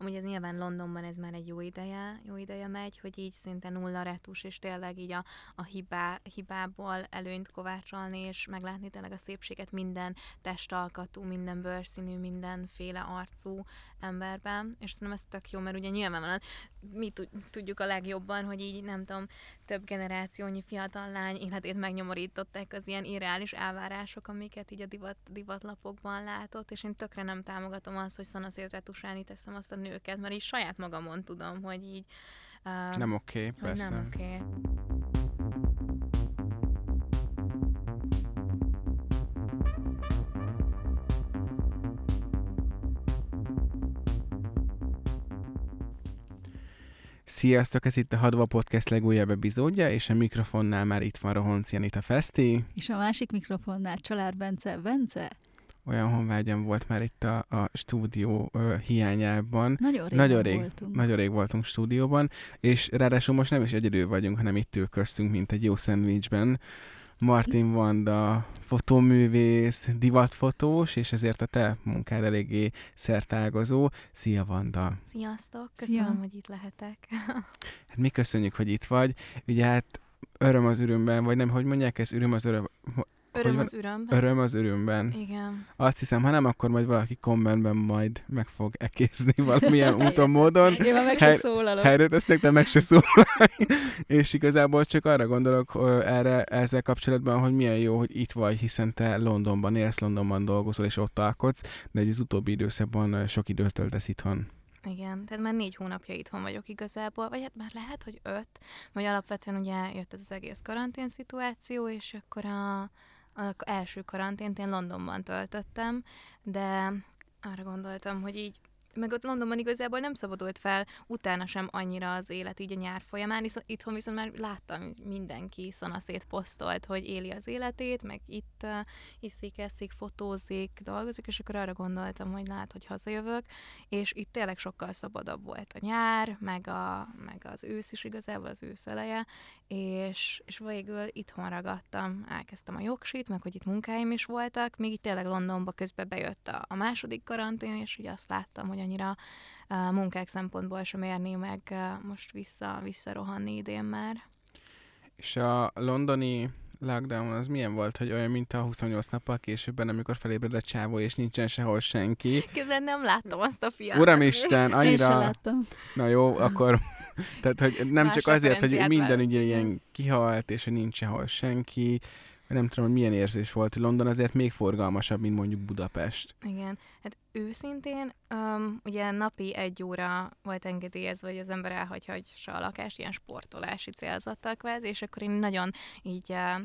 amúgy ez nyilván Londonban ez már egy jó ideje, jó ideje megy, hogy így szinte nulla retus, és tényleg így a, a hibá, hibából előnyt kovácsolni, és meglátni tényleg a szépséget minden testalkatú, minden bőrszínű, mindenféle arcú emberben, és szerintem ez tök jó, mert ugye nyilvánvalóan mi tudjuk a legjobban, hogy így nem tudom, több generációnyi fiatal lány életét megnyomorították az ilyen irreális elvárások, amiket így a divat, divatlapokban látott, és én tökre nem támogatom azt, hogy szanaszét retusálni teszem azt a nőket, mert így saját magamon tudom, hogy így... Uh, nem oké, okay, persze. Nem oké. Okay. Sziasztok, ez itt a Hadva Podcast legújabb epizódja, és a mikrofonnál már itt van Rohonc Janita Feszti. És a másik mikrofonnál Csalár Bence. Bence? Olyan honvágyam volt már itt a, a stúdió ö, hiányában. Nagyon rég, nagyon rég voltunk. Nagyon rég voltunk stúdióban, és ráadásul most nem is egyedül vagyunk, hanem itt ül köztünk, mint egy jó szendvicsben. Martin Vanda, fotóművész, divatfotós, és ezért a te munkád eléggé szertágazó. Szia, Vanda! Sziasztok! Köszönöm, Szia. hogy itt lehetek. hát mi köszönjük, hogy itt vagy. Ugye hát öröm az örömben, vagy nem, hogy mondják ez, öröm az öröm, Öröm az örömben. Öröm az örömben. Igen. Azt hiszem, ha nem, akkor majd valaki kommentben majd meg fog ekézni valamilyen úton, módon. Én már meg se szólalok. Helyre tesznek, de meg se szólalok. És igazából csak arra gondolok erre, ezzel kapcsolatban, hogy milyen jó, hogy itt vagy, hiszen te Londonban élsz, Londonban dolgozol, és ott alkotsz, de egy az utóbbi időszakban sok időt töltesz itthon. Igen, tehát már négy hónapja itthon vagyok igazából, vagy hát már lehet, hogy öt, vagy alapvetően ugye jött ez az egész karantén szituáció, és akkor a az első karantént én Londonban töltöttem, de arra gondoltam, hogy így meg ott Londonban igazából nem szabadult fel utána sem annyira az élet így a nyár folyamán, viszont itthon viszont már láttam, hogy mindenki szanaszét posztolt, hogy éli az életét, meg itt uh, iszik, eszik, fotózik, dolgozik, és akkor arra gondoltam, hogy lát, hogy hazajövök, és itt tényleg sokkal szabadabb volt a nyár, meg, a, meg az ősz is igazából, az ősz eleje, és, és végül itthon ragadtam, elkezdtem a jogsit, meg hogy itt munkáim is voltak, még itt tényleg Londonba közben bejött a, a második karantén, és ugye azt láttam, hogy annyira munkák szempontból sem érni meg most vissza, visszarohanni idén már. És a londoni lockdown az milyen volt, hogy olyan, mint a 28 nappal későbben, amikor felébred a csávó, és nincsen sehol senki. Képzeld, nem láttam azt a fiát. Uramisten, annyira... Én sem láttam. Na jó, akkor... Tehát, hogy nem Más csak azért, hogy minden ugye ilyen kihalt, és hogy nincs sehol senki, nem tudom, hogy milyen érzés volt. London azért még forgalmasabb, mint mondjuk Budapest. Igen, hát őszintén, um, ugye napi egy óra volt engedélyezve, hogy az ember elhagyja a lakást, ilyen sportolási célzattal kvázi, és akkor én nagyon így uh,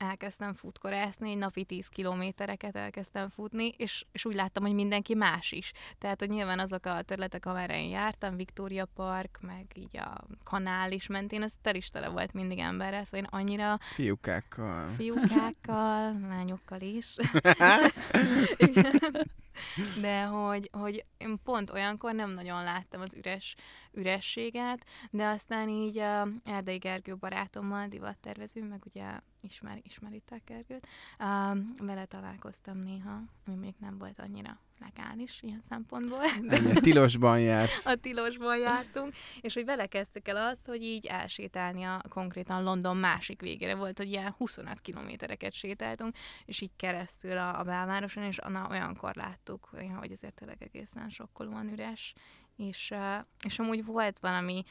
elkezdtem futkorászni, egy napi 10 kilométereket elkezdtem futni, és, és úgy láttam, hogy mindenki más is. Tehát, hogy nyilván azok a területek, amerre én jártam, Victoria Park, meg így a kanál is mentén, az tel is tele volt mindig emberrel, szóval én annyira... Fiúkákkal. Fiúkákkal, lányokkal is. de hogy, hogy én pont olyankor nem nagyon láttam az üres, ürességet, de aztán így uh, Erdei Gergő barátommal, divattervező, meg ugye ismer, ismeritek Gergőt, uh, vele találkoztam néha, ami még nem volt annyira legális ilyen szempontból. De Ennyi, tilosban jársz. A tilosban jártunk, és hogy vele kezdtük el azt, hogy így elsétálni a konkrétan London másik végére volt, hogy ilyen 25 kilométereket sétáltunk, és így keresztül a, a belvároson, és na, olyankor láttuk, hogy azért tényleg egészen sokkolóan üres, és, és amúgy volt valami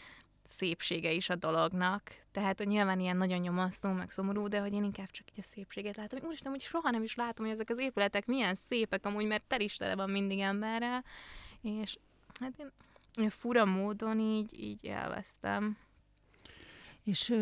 szépsége is a dolognak. Tehát, hogy nyilván ilyen nagyon nyomasztó, meg szomorú, de hogy én inkább csak így a szépséget látom. Úristen, hogy soha nem is látom, hogy ezek az épületek milyen szépek amúgy, mert tel is tele van mindig emberrel. És hát én, én fura módon így, így elvesztem. És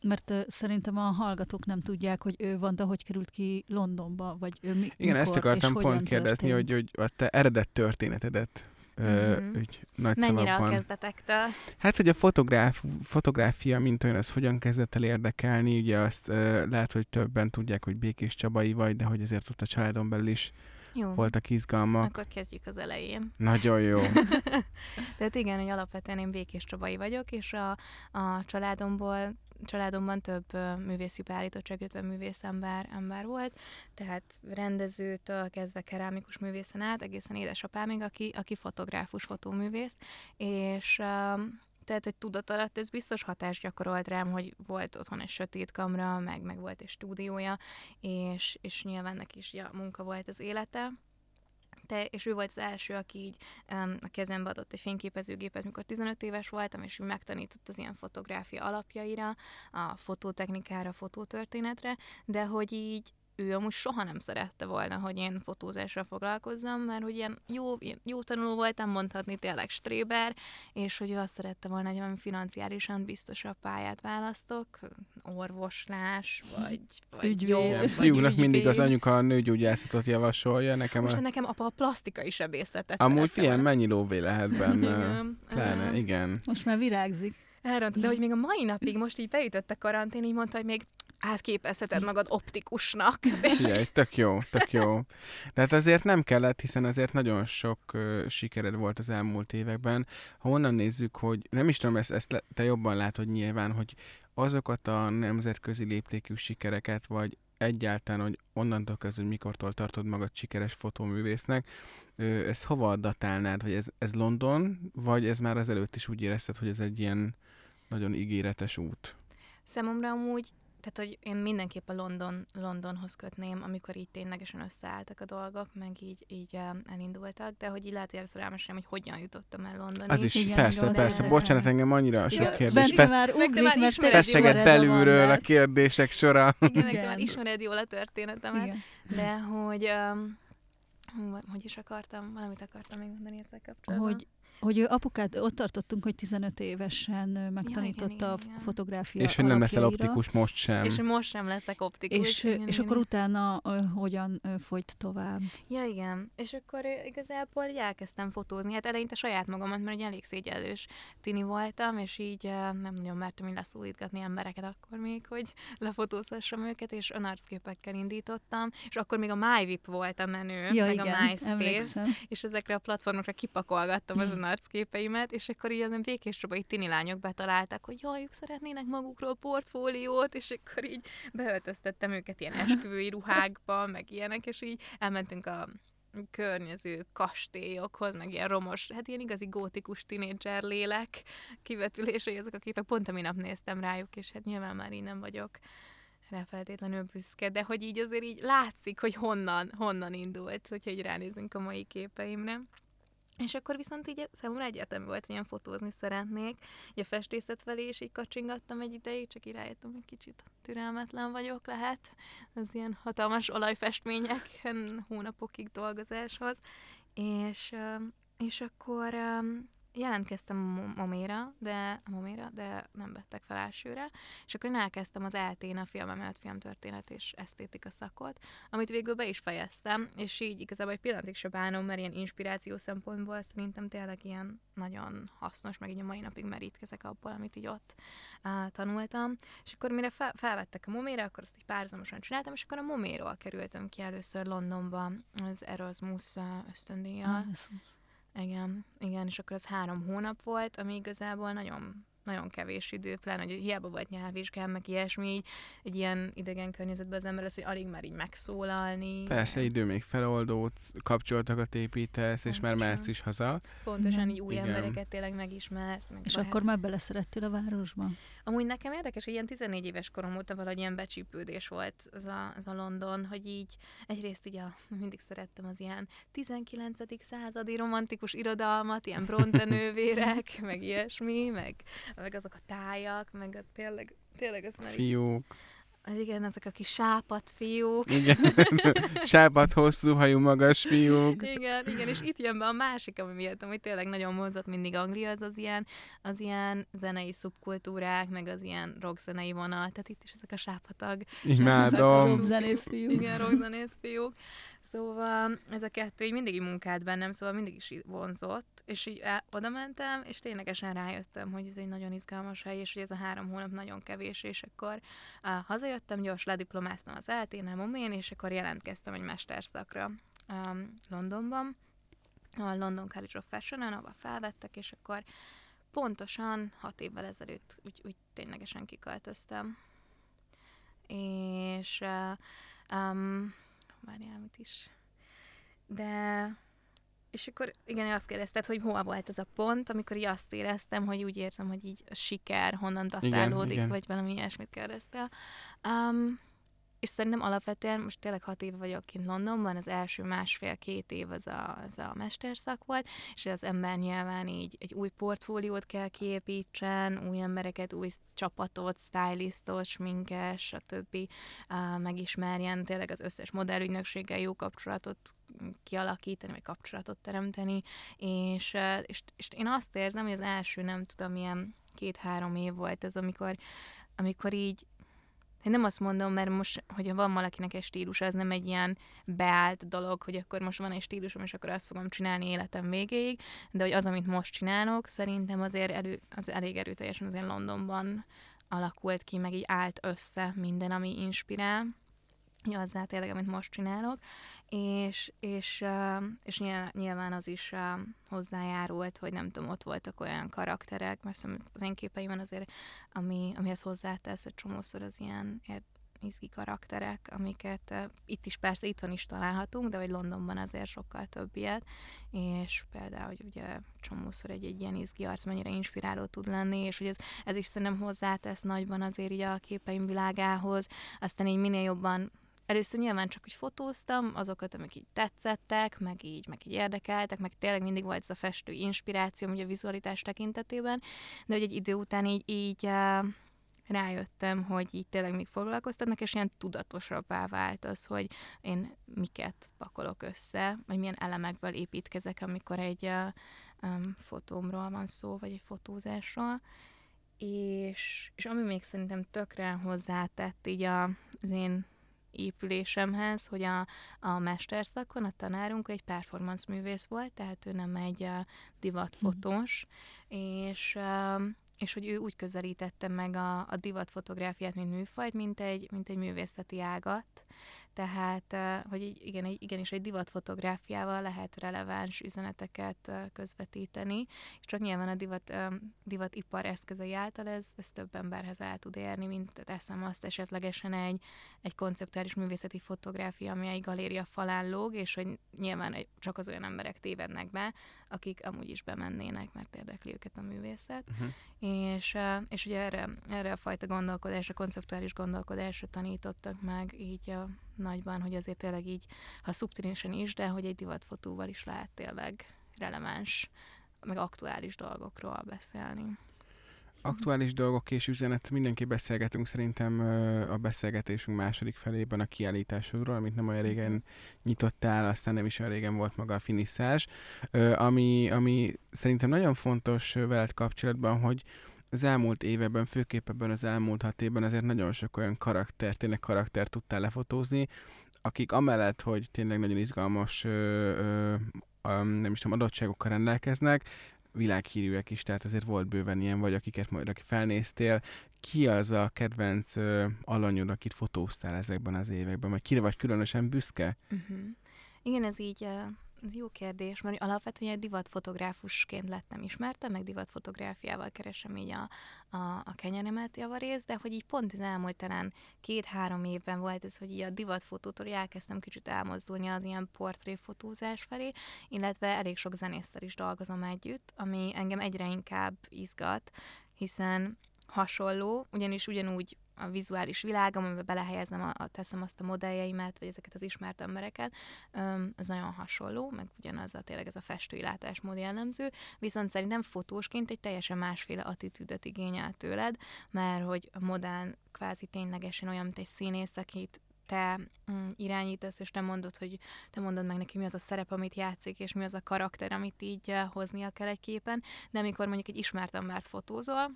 mert szerintem a hallgatók nem tudják, hogy ő van, de hogy került ki Londonba, vagy ő mi, Igen, mikor, ezt akartam pont kérdezni, hogy, hogy a te eredet történetedet mm-hmm. úgy nagy Mennyire szavakban. a kezdetektől? Hát, hogy a fotográf, fotográfia, mint olyan, az hogyan kezdett el érdekelni, ugye azt uh, lehet, hogy többen tudják, hogy Békés Csabai vagy, de hogy azért ott a családon belül is jó. voltak izgalmak. Akkor kezdjük az elején. Nagyon jó. Tehát igen, hogy alapvetően én Békés Csabai vagyok, és a, a családomból családomban több művészi beállítottság, illetve művész ember, volt, tehát rendezőtől kezdve kerámikus művészen át, egészen édesapámig, aki, aki fotográfus, fotóművész, és tehát, hogy tudat alatt ez biztos hatást gyakorolt rám, hogy volt otthon egy sötét kamra, meg, meg volt egy stúdiója, és, és nyilván neki is ja, munka volt az élete, te, és ő volt az első, aki így um, a kezembe adott egy fényképezőgépet, mikor 15 éves voltam, és ő megtanított az ilyen fotográfia alapjaira, a fotótechnikára, a fotótörténetre, de hogy így ő amúgy soha nem szerette volna, hogy én fotózásra foglalkozzam, mert hogy ilyen jó, ilyen jó tanuló voltam, mondhatni tényleg stréber, és hogy ő azt szerette volna, hogy valami financiálisan biztosabb pályát választok, orvoslás, vagy, vagy Ügyvéd. jó, vagy Fiúnak ügyvéd. mindig az anyuka a nőgyógyászatot javasolja, nekem Most a... nekem apa a plastikai sebészetet Amúgy volna. mennyi lóvé lehet benne. Igen. Pláne, igen. Most már virágzik. Elront, de hogy még a mai napig most így beütött a karantén, így mondta, hogy még átképezheted magad optikusnak. Figyelj, tök jó, tök jó. De hát azért nem kellett, hiszen azért nagyon sok uh, sikered volt az elmúlt években. Ha onnan nézzük, hogy nem is tudom, ezt, ezt te jobban látod nyilván, hogy azokat a nemzetközi léptékű sikereket, vagy egyáltalán, hogy onnantól kezdve, hogy mikortól tartod magad sikeres fotóművésznek, ö, ezt hova datálnád, hogy ez, ez London, vagy ez már az előtt is úgy érezted, hogy ez egy ilyen nagyon ígéretes út? Számomra amúgy, tehát hogy én mindenképp a London, Londonhoz kötném, amikor így ténylegesen összeálltak a dolgok, meg így, így elindultak, de hogy így lehet, hogy először elmesélem, hogy hogyan jutottam el Londonig. Az is, Igen, persze, igen, persze. igen. Bocsánat, engem annyira sok Igen, kérdés. Bence Fesz, már Meg ugrik, már mert feszeget belülről a kérdések sora. Igen, meg te Igen. már ismered jól a történetemet, Igen. de hogy... Um, hogy is akartam, valamit akartam még mondani ezzel kapcsolatban. Hogy, hogy ő apukát, ott tartottunk, hogy 15 évesen megtanította igen, a igen. fotográfia És hogy nem leszel optikus most sem. és most sem leszek optikus. És, igen, és igen, akkor igen. utána hogyan folyt tovább? Ja, igen. És akkor igazából így elkezdtem fotózni. Hát eleinte saját magamat, mert egy elég szégyellős tini voltam, és így nem nagyon mertem így leszólítgatni embereket akkor még, hogy lefotózhassam őket, és önarcképekkel indítottam, és akkor még a MyVip volt a menő, Ja, meg igen, a MySpace, emlékszem. és ezekre a platformokra kipakolgattam az arcképeimet, és akkor az békés csabai tini lányok betaláltak, hogy jaj, szeretnének magukról portfóliót, és akkor így beöltöztettem őket ilyen esküvői ruhákba, meg ilyenek, és így elmentünk a környező kastélyokhoz, meg ilyen romos, hát ilyen igazi gótikus tinédzser lélek kivetülései ezek a képek. Pont a minap néztem rájuk, és hát nyilván már így nem vagyok rá feltétlenül büszke, de hogy így azért így látszik, hogy honnan, honnan indult, hogyha így ránézünk a mai képeimre. És akkor viszont így számomra egyértelmű volt, hogy ilyen fotózni szeretnék. Így a festészet felé is így kacsingattam egy ideig, csak rájöttem, hogy kicsit türelmetlen vagyok lehet az ilyen hatalmas olajfestményeken hónapokig dolgozáshoz. És, és akkor jelentkeztem a Mo- Moméra, de, a Moméra, de nem vettek fel elsőre, és akkor én elkezdtem az eltén a filmemelet, filmtörténet és esztétika szakot, amit végül be is fejeztem, és így igazából egy pillanatig se bánom, mert ilyen inspiráció szempontból szerintem tényleg ilyen nagyon hasznos, meg így a mai napig merítkezek abból, amit így ott uh, tanultam. És akkor mire fel, felvettek a Momére, akkor azt így párhuzamosan csináltam, és akkor a Moméról kerültem ki először Londonba az Erasmus ösztöndíjjal. Ez- Igen, igen, és akkor az három hónap volt, ami igazából nagyon nagyon kevés idő, pláne, hogy hiába volt nyelvvizsgám, meg ilyesmi, így, egy ilyen idegen környezetben az ember lesz, hogy alig már így megszólalni. Persze, idő még feloldót, kapcsolatokat építesz, és már Pontosan. mehetsz is haza. Pontosan így új Igen. embereket tényleg megismersz. Meg És barát- akkor már beleszerettél a városba? Amúgy nekem érdekes, hogy ilyen 14 éves korom óta valahogy ilyen becsípődés volt ez a, ez a London, hogy így egyrészt így a, mindig szerettem az ilyen 19. századi romantikus irodalmat, ilyen Bronte nővérek, meg ilyesmi, meg, meg azok a tájak, meg az tényleg, tényleg az már Fiúk. az igen, ezek a kis sápat fiúk. Igen. Sápat, hosszú hajú, magas fiúk. Igen, igen, és itt jön be a másik, ami miatt, ami tényleg nagyon vonzott mindig Anglia, az az ilyen, az ilyen zenei szubkultúrák, meg az ilyen rockzenei vonal, tehát itt is ezek a sápatag Imádom. Rock Zenész fiú. Igen, rockzenész fiúk. Szóval ez a kettő így mindig munkált bennem, szóval mindig is vonzott, és így oda mentem, és ténylegesen rájöttem, hogy ez egy nagyon izgalmas hely, és hogy ez a három hónap nagyon kevés, és akkor uh, hazajöttem, gyors lediplomáztam az eltén, momén, és akkor jelentkeztem egy mesterszakra um, Londonban, a London College of Fashion-on, ahova felvettek, és akkor pontosan hat évvel ezelőtt úgy, úgy ténylegesen kiköltöztem. És uh, um, várjál, mit is. De és akkor igen, azt kérdezted, hogy hol volt ez a pont, amikor így azt éreztem, hogy úgy érzem, hogy így a siker honnan datálódik, igen, igen. vagy valami ilyesmit kérdeztél. Um, és szerintem alapvetően most tényleg hat éve vagyok kint Londonban, az első másfél-két év az a, az a mesterszak volt, és az ember nyilván így egy új portfóliót kell kiépítsen, új embereket, új csapatot, stylistot, sminkes, stb. Uh, megismerjen, tényleg az összes modellügynökséggel jó kapcsolatot kialakítani, vagy kapcsolatot teremteni, és, és, és én azt érzem, hogy az első nem tudom, milyen két-három év volt ez, amikor amikor így én nem azt mondom, mert most, hogyha van valakinek egy stílus, az nem egy ilyen beállt dolog, hogy akkor most van egy stílusom, és akkor azt fogom csinálni életem végéig, de hogy az, amit most csinálok, szerintem azért elő, az elég erőteljesen azért Londonban alakult ki, meg így állt össze minden, ami inspirál azzá tényleg, amit most csinálok, és, és, és nyilván az is hozzájárult, hogy nem tudom, ott voltak olyan karakterek, mert az én képeimben azért, ami, amihez hozzátesz egy csomószor az ilyen izgi karakterek, amiket itt is persze itt van is találhatunk, de hogy Londonban azért sokkal több ilyet, és például, hogy ugye csomószor egy, egy ilyen izgi arc mennyire inspiráló tud lenni, és hogy ez, ez is szerintem hozzátesz nagyban azért így a képeim világához, aztán így minél jobban először nyilván csak, hogy fotóztam azokat, amik így tetszettek, meg így, meg így érdekeltek, meg tényleg mindig volt ez a festő inspiráció, ugye a vizualitás tekintetében, de hogy egy idő után így, így uh, rájöttem, hogy így tényleg még foglalkoztatnak, és ilyen tudatosabbá vált az, hogy én miket pakolok össze, vagy milyen elemekből építkezek, amikor egy um, fotómról van szó, vagy egy fotózásról. És, és ami még szerintem tökre hozzátett így a, az én épülésemhez, hogy a, a mesterszakon a tanárunk egy performance művész volt, tehát ő nem egy divatfotós, mm. és és hogy ő úgy közelítette meg a, a divatfotográfiát, mint műfajt, mint egy, mint egy művészeti ágat, tehát, hogy igen, igenis egy divatfotográfiával lehet releváns üzeneteket közvetíteni, és csak nyilván a divat, divatipar eszközei által ez, ez több emberhez el tud érni, mint teszem azt esetlegesen egy, egy konceptuális művészeti fotográfia, ami egy galéria falán lóg, és hogy nyilván csak az olyan emberek tévednek be, akik amúgy is bemennének, mert érdekli őket a művészet. Uh-huh. És, és ugye erre, erre a fajta gondolkodásra, konceptuális gondolkodásra tanítottak meg így a nagyban, hogy azért tényleg így, ha szubtilinsen is, de hogy egy divatfotóval is lehet tényleg releváns, meg aktuális dolgokról beszélni. Aktuális dolgok és üzenet, mindenki beszélgetünk szerintem a beszélgetésünk második felében a kiállításodról, amit nem olyan régen mhm. nyitottál, aztán nem is olyan régen volt maga a finiszás, ami, ami szerintem nagyon fontos veled kapcsolatban, hogy az elmúlt években, főképp ebben az elmúlt hat évben azért nagyon sok olyan karakter, tényleg karakter tudtál lefotózni, akik amellett, hogy tényleg nagyon izgalmas, ö, ö, nem is tudom, adottságokkal rendelkeznek, világhírűek is, tehát azért volt bőven ilyen, vagy akiket majd aki felnéztél. Ki az a kedvenc ö, alanyod, akit fotóztál ezekben az években, vagy kire vagy különösen büszke? Uh-huh. Igen, ez így ez jó kérdés, mert alapvetően egy divatfotográfusként lettem ismertem, meg divatfotográfiával keresem így a, a, a kenyeremet javarész, de hogy így pont az elmúlt talán két-három évben volt ez, hogy így a divatfotótól elkezdtem kicsit elmozdulni az ilyen portréfotózás felé, illetve elég sok zenésztel is dolgozom együtt, ami engem egyre inkább izgat, hiszen hasonló, ugyanis ugyanúgy a vizuális világom, amiben belehelyezem, a, a, teszem azt a modelljeimet, vagy ezeket az ismert embereket, az nagyon hasonló, meg ugyanaz a tényleg ez a festői látásmód jellemző, viszont szerintem fotósként egy teljesen másféle attitűdöt igényel tőled, mert hogy a modern kvázi ténylegesen olyan, mint egy színész, akit te mm, irányítasz, és te mondod, hogy te mondod meg neki, mi az a szerep, amit játszik, és mi az a karakter, amit így uh, hoznia kell egy képen, de amikor mondjuk egy ismert embert fotózol,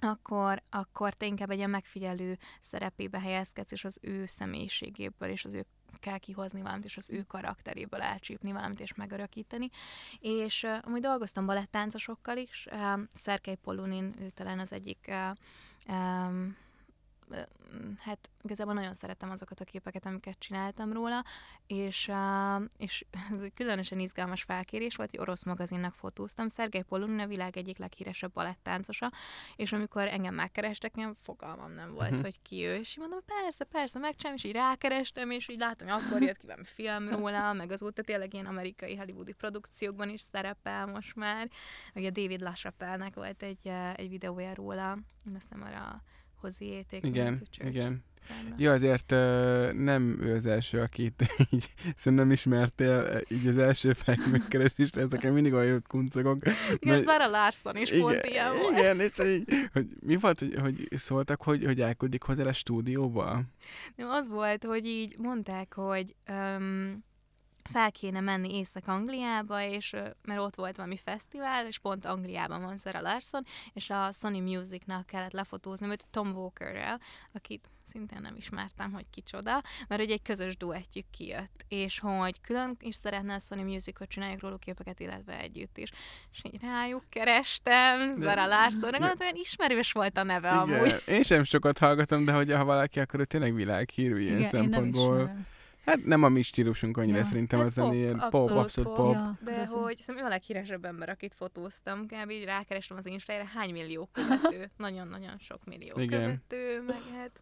akkor, akkor te inkább egy ilyen megfigyelő szerepébe helyezkedsz, és az ő személyiségéből, és az ő kell kihozni valamit, és az ő karakteréből elcsípni valamit, és megörökíteni. És uh, amúgy dolgoztam balettáncosokkal is, uh, Szerkei Polunin, ő talán az egyik uh, um, hát igazából nagyon szeretem azokat a képeket, amiket csináltam róla, és, és ez egy különösen izgalmas felkérés volt, egy orosz magazinnak fotóztam. Szergej Polunin a világ egyik leghíresebb balettáncosa, és amikor engem megkerestek, nem fogalmam nem volt, uh-huh. hogy ki ő, és mondom, persze, persze, megcsinálom, és így rákerestem, és így látom, hogy akkor jött ki valami film róla, meg azóta tényleg ilyen amerikai hollywoodi produkciókban is szerepel most már. A David LaChapelle-nek volt egy, egy videója róla, azt hiszem arra hoziéték. Igen, igen. Számra. Ja, azért uh, nem ő az első, akit így szerintem ismertél, így az első felmegkeresést, ezeken mindig olyan kuncogok. Igen, Zara Larson is igen, pont ilyen volt. Igen, és hogy, hogy mi volt, hogy, hogy szóltak, hogy, hogy elküldik hozzá a stúdióba? Nem, az volt, hogy így mondták, hogy um, fel kéne menni Észak-Angliába, és mert ott volt valami fesztivál, és pont Angliában van Sarah Larson, és a Sony Musicnak kellett lefotózni őt Tom Walkerrel, akit szintén nem ismertem, hogy kicsoda, mert ugye egy közös duettjük kijött, és hogy külön is szeretne a Sony Musicot csináljuk róluk képeket, illetve együtt is. És így rájuk kerestem, Zara Larson, gondoltam, olyan ismerős volt a neve Igen. amúgy. Én sem sokat hallgatom, de hogy ha valaki, akkor ő tényleg világhírű ilyen Igen, szempontból. Hát nem a mi stílusunk annyira, ja. szerintem hát az pop, ilyen pop, abszolút pop. pop. Ja, de az hogy szerintem ő a leghíresebb ember, akit fotóztam, kb. így rákerestem az Instagramra, hány millió követő, nagyon-nagyon sok millió Igen. követő, meg hát...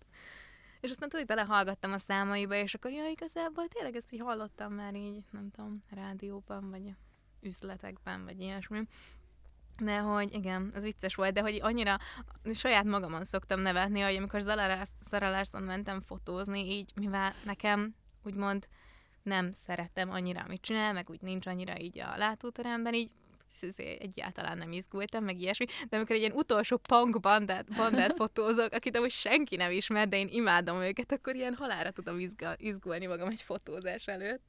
És aztán tudod, hogy belehallgattam a számaiba, és akkor ja, igazából tényleg ezt így hallottam már így, nem tudom, rádióban, vagy üzletekben, vagy ilyesmi. De hogy igen, az vicces volt, de hogy annyira saját magamon szoktam nevetni, hogy amikor Zara Larson mentem fotózni, így mivel nekem úgymond nem szeretem annyira, amit csinál, meg úgy nincs annyira így a látóteremben, így egyáltalán nem izgultam, meg ilyesmi, de amikor egy ilyen utolsó punk bandát, bandát fotózok, akit amúgy senki nem ismer, de én imádom őket, akkor ilyen halára tudom izga, izgulni magam egy fotózás előtt.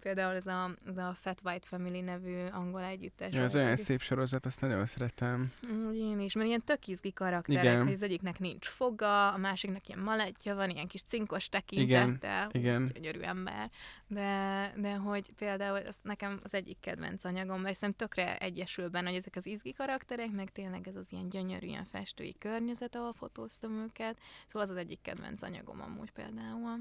Például ez a, ez a Fat White Family nevű angol együttes. Ja, ez olyan szép sorozat, azt nagyon szeretem. Mm, én is, mert ilyen tök izgi karakterek, Igen. hogy az egyiknek nincs foga, a másiknak ilyen malettja van, ilyen kis cinkos tekintete, Igen. gyönyörű ember. De, de hogy például az nekem az egyik kedvenc anyagom, mert szerintem tökre egyesül benne, hogy ezek az izgi karakterek, meg tényleg ez az ilyen gyönyörű, ilyen festői környezet, ahol fotóztam őket. Szóval az az egyik kedvenc anyagom amúgy például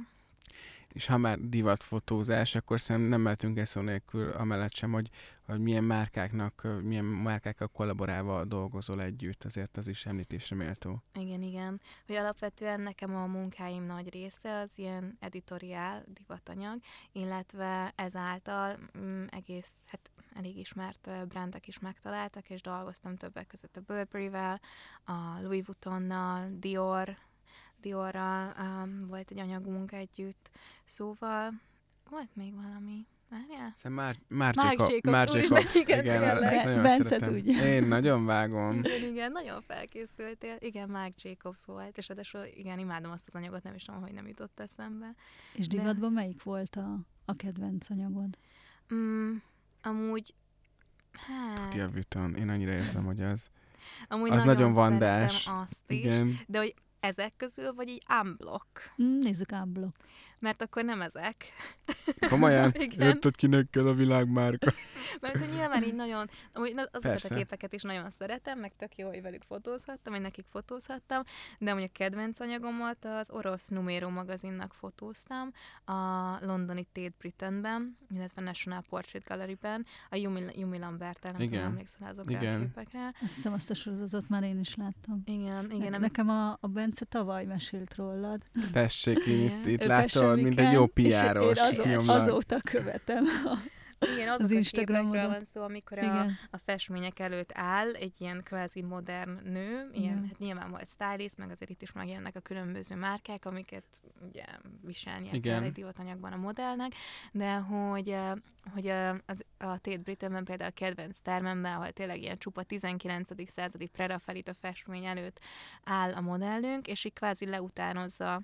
és ha már divatfotózás, akkor szerintem nem mehetünk ezt szó nélkül amellett sem, hogy, hogy milyen márkáknak, milyen márkákkal kollaborálva dolgozol együtt, azért az is említésre méltó. Igen, igen. Hogy alapvetően nekem a munkáim nagy része az ilyen editoriál divatanyag, illetve ezáltal mm, egész, hát elég ismert brandek is megtaláltak, és dolgoztam többek között a Burberry-vel, a Louis Vuittonnal, Dior, Diorral um, volt egy anyagunk együtt, szóval volt még valami. Várjál? Már, már Marc Jacobs. Marc Jacobs. igen, igen, igen, nagyon Bence tudja. Én nagyon vágom. Igen, igen, nagyon felkészültél. Igen, Marc Jacobs volt, és ráadásul igen, imádom azt az anyagot, nem is tudom, hogy nem jutott eszembe. És divatban De... melyik volt a, a kedvenc anyagod? Mm, amúgy, hát... A Én annyira érzem, hogy az... Amúgy az nagyon, nagyon vandás. azt is, igen. de hogy ezek közül, vagy így unblock? Mm, nézzük unblock. Mert akkor nem ezek. Komolyan? Érted, kinek kell a világmárka? Mert hogy nyilván így nagyon, azokat Persze. a képeket is nagyon szeretem, meg tök jó, hogy velük fotózhattam, vagy nekik fotózhattam, de amúgy a kedvenc anyagomat az orosz Numero magazinnak fotóztam, a londoni Tate Britainben, illetve National Portrait Gallery-ben, a Yumi, Yumi lambert nem igen. tudom, emlékszel azokra igen. a képekre. Azt hiszem, azt a sorozatot már én is láttam. Igen, igen. Ne, nekem a, a Bence tavaly mesélt rólad. Tessék, itt, itt látod, mint egy jó piáros. Azó, azóta követem a igen, azok az a képekről van szó, amikor a, a festmények előtt áll egy ilyen kvázi modern nő, ilyen, hát nyilván volt stylist, meg azért itt is megjelennek a különböző márkák, amiket ugye viselnie Igen. kell egy divatanyagban a modellnek, de hogy, hogy a, az, a Tate Britainben például a kedvenc termemben, ahol tényleg ilyen csupa 19. századi prerafelit a festmény előtt áll a modellünk, és így kvázi leutánozza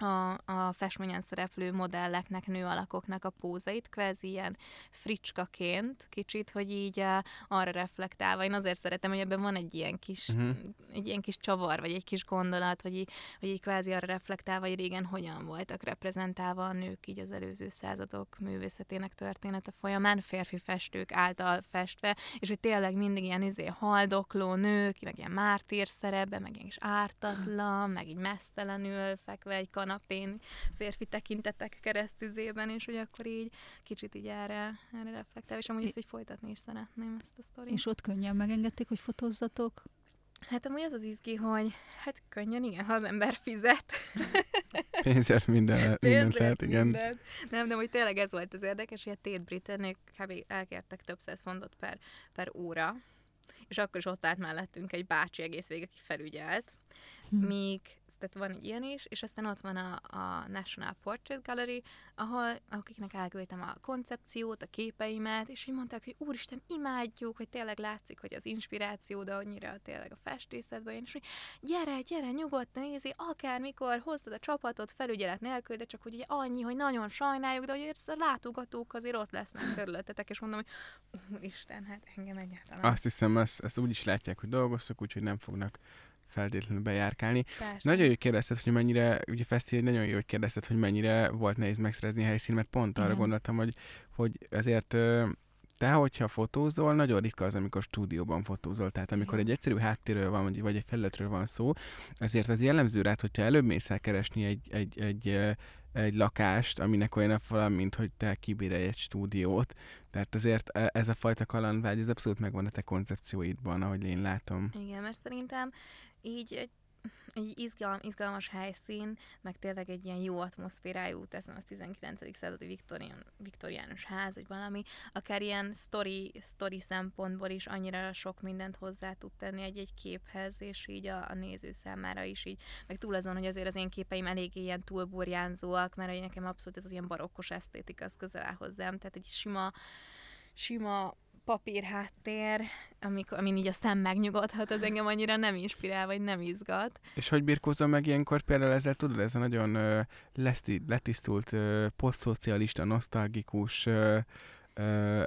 a, a festményen szereplő modelleknek, nőalakoknak a pózait, kvázi ilyen fricskaként, kicsit, hogy így uh, arra reflektálva. Én azért szeretem, hogy ebben van egy ilyen kis, uh-huh. egy ilyen kis csavar, vagy egy kis gondolat, hogy így, hogy így kvázi arra reflektálva, hogy régen hogyan voltak reprezentálva a nők így az előző századok művészetének története folyamán, férfi festők által festve, és hogy tényleg mindig ilyen izé haldokló nők, meg ilyen mártír szerepben, meg ilyen kis ártatlan, meg így mesztelenül fekve egy kan kanapén férfi tekintetek keresztüzében, és hogy akkor így kicsit így erre, erre reflektál, és amúgy ezt így folytatni is szeretném ezt a sztorit. És ott könnyen megengedték, hogy fotózzatok? Hát amúgy az az izgi, hogy hát könnyen, igen, ha az ember fizet. Pénzért minden, mindent lehet, igen. Mindent. Nem, de hogy tényleg ez volt az érdekes, hogy a Tét Britanniek kb. elkértek több száz fontot per, per óra, és akkor is ott állt mellettünk egy bácsi egész végig, aki felügyelt, hm. míg tehát van egy ilyen is, és aztán ott van a, a National Portrait Gallery, ahol akiknek elküldtem a koncepciót, a képeimet, és így mondták, hogy úristen, imádjuk, hogy tényleg látszik, hogy az inspiráció, de annyira tényleg a festészetben, és hogy gyere, gyere, nyugodtan nézi, akármikor hozzad a csapatot felügyelet nélkül, de csak hogy ugye annyi, hogy nagyon sajnáljuk, de hogy a látogatók azért ott lesznek körülöttetek, és mondom, hogy úristen, hát engem egyáltalán. Azt hiszem, ezt, ezt úgy is látják, hogy dolgoztok, úgyhogy nem fognak feltétlenül bejárkálni. Persze. Nagyon jó, hogy kérdezted, hogy mennyire, ugye Feszti, nagyon jó, hogy kérdezted, hogy mennyire volt nehéz megszerezni a helyszín, mert pont arra Igen. gondoltam, hogy, hogy ezért te, hogyha fotózol, nagyon ritka az, amikor stúdióban fotózol. Tehát amikor Igen. egy egyszerű háttérről van, vagy egy felületről van szó, ezért az jellemző rád, hogyha előbb mész el keresni egy, egy, egy, egy lakást, aminek olyan a mint hogy te kibírj egy stúdiót. Tehát azért e, ez a fajta kalandvágy, ez abszolút megvan a te koncepcióidban, ahogy én látom. Igen, mert szerintem így egy egy izgalm, izgalmas helyszín, meg tényleg egy ilyen jó atmoszférájú, teszem az 19. századi viktorián, viktoriánus ház, vagy valami, akár ilyen story, story szempontból is annyira sok mindent hozzá tud tenni egy-egy képhez, és így a, a néző számára is így, meg túl azon, hogy azért az én képeim elég ilyen túlburjánzóak, mert nekem abszolút ez az ilyen barokkos esztétika, az közel áll hozzám, tehát egy sima, sima papír háttér, amikor, amin így a szem megnyugodhat, az engem annyira nem inspirál, vagy nem izgat. És hogy birkózom meg ilyenkor például ezzel, tudod, ez a nagyon uh, leszti, letisztult, uh, posztszocialista, nosztalgikus uh,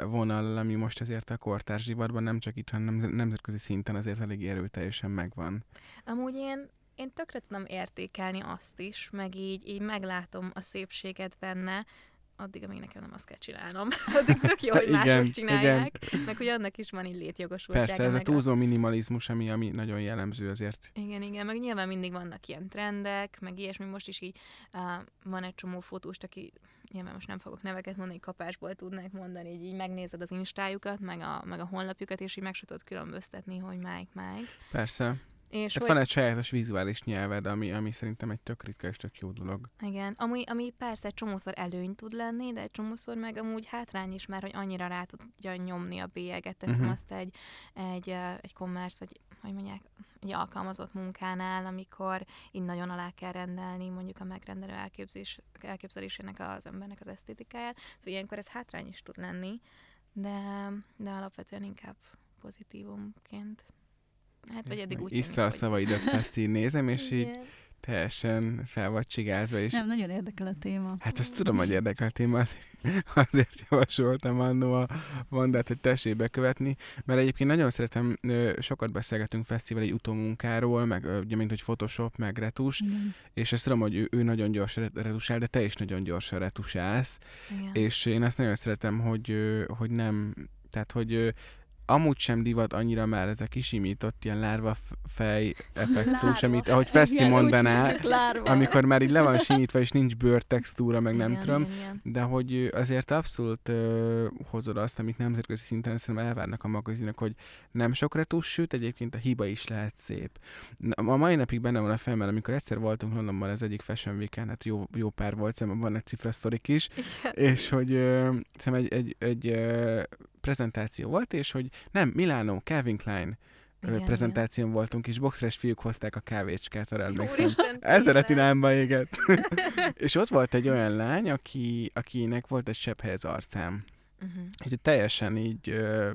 vonal, ami most azért a kortárs zsivadban nem csak itt, hanem nemzetközi szinten azért elég erőteljesen megvan. Amúgy én én tökre tudom értékelni azt is, meg így, így meglátom a szépséget benne, addig, amíg nekem nem azt kell csinálnom. addig tök jó, hogy igen, mások csinálják, igen. meg hogy annak is van így létjogosultsága. Persze, ez a túlzó minimalizmus, ami, ami nagyon jellemző azért. Igen, igen, meg nyilván mindig vannak ilyen trendek, meg ilyesmi. Most is így uh, van egy csomó fotóst, aki nyilván most nem fogok neveket mondani, kapásból tudnák mondani, így, így megnézed az instájukat, meg a, meg a honlapjukat, és így meg se tudod különböztetni, hogy melyik melyik. Persze. És hogy... van egy sajátos vizuális nyelved, ami, ami szerintem egy tök ritka és tök jó dolog. Igen, ami, ami persze egy csomószor előny tud lenni, de egy csomószor meg amúgy hátrány is, mert hogy annyira rá tudja nyomni a bélyeget. Teszem uh-huh. azt egy, egy, egy commerce, vagy hogy mondják, egy alkalmazott munkánál, amikor így nagyon alá kell rendelni mondjuk a megrendelő elképzelés, elképzelésének az embernek az esztétikáját. Szóval ilyenkor ez hátrány is tud lenni, de, de alapvetően inkább pozitívumként Hát, vagy eddig úgy Issza a szavaidat, ezt így nézem, és így teljesen fel vagy csigázva. És... Nem, nagyon érdekel a téma. Hát azt tudom, hogy érdekel a téma, azért javasoltam annó a Vandát, hogy tessék bekövetni, mert egyébként nagyon szeretem, sokat beszélgetünk fesztivál egy utómunkáról, meg ugye, mint hogy Photoshop, meg retus, Igen. és ezt tudom, hogy ő, ő nagyon gyorsan retusál, de te is nagyon gyorsan retusálsz, Igen. és én azt nagyon szeretem, hogy, hogy nem, tehát, hogy amúgy sem divat annyira már ez a kisimított ilyen lárva fej effektus, amit ahogy Feszti mondaná, amikor már így le van simítva, és nincs bőrtextúra, meg igen, nem tudom, igen. de hogy azért abszolút uh, hozod azt, amit nemzetközi szinten szerintem elvárnak a magazinok, hogy nem sok retus, sőt egyébként a hiba is lehet szép. A mai napig benne van a fejemben, amikor egyszer voltunk Londonban az egyik Fashion week hát jó, jó pár volt, szerintem van egy cifra is, igen. és hogy uh, szerintem egy, egy, egy uh, prezentáció volt, és hogy nem, Milánó, Calvin Klein igen, prezentáción igen. voltunk, és boxeres fiúk hozták a kávécskát, arra emlékszem. Ezzel retinámba égett. és ott volt egy olyan lány, aki, akinek volt egy sebb hely az arcám. Uh-huh. És teljesen így ö,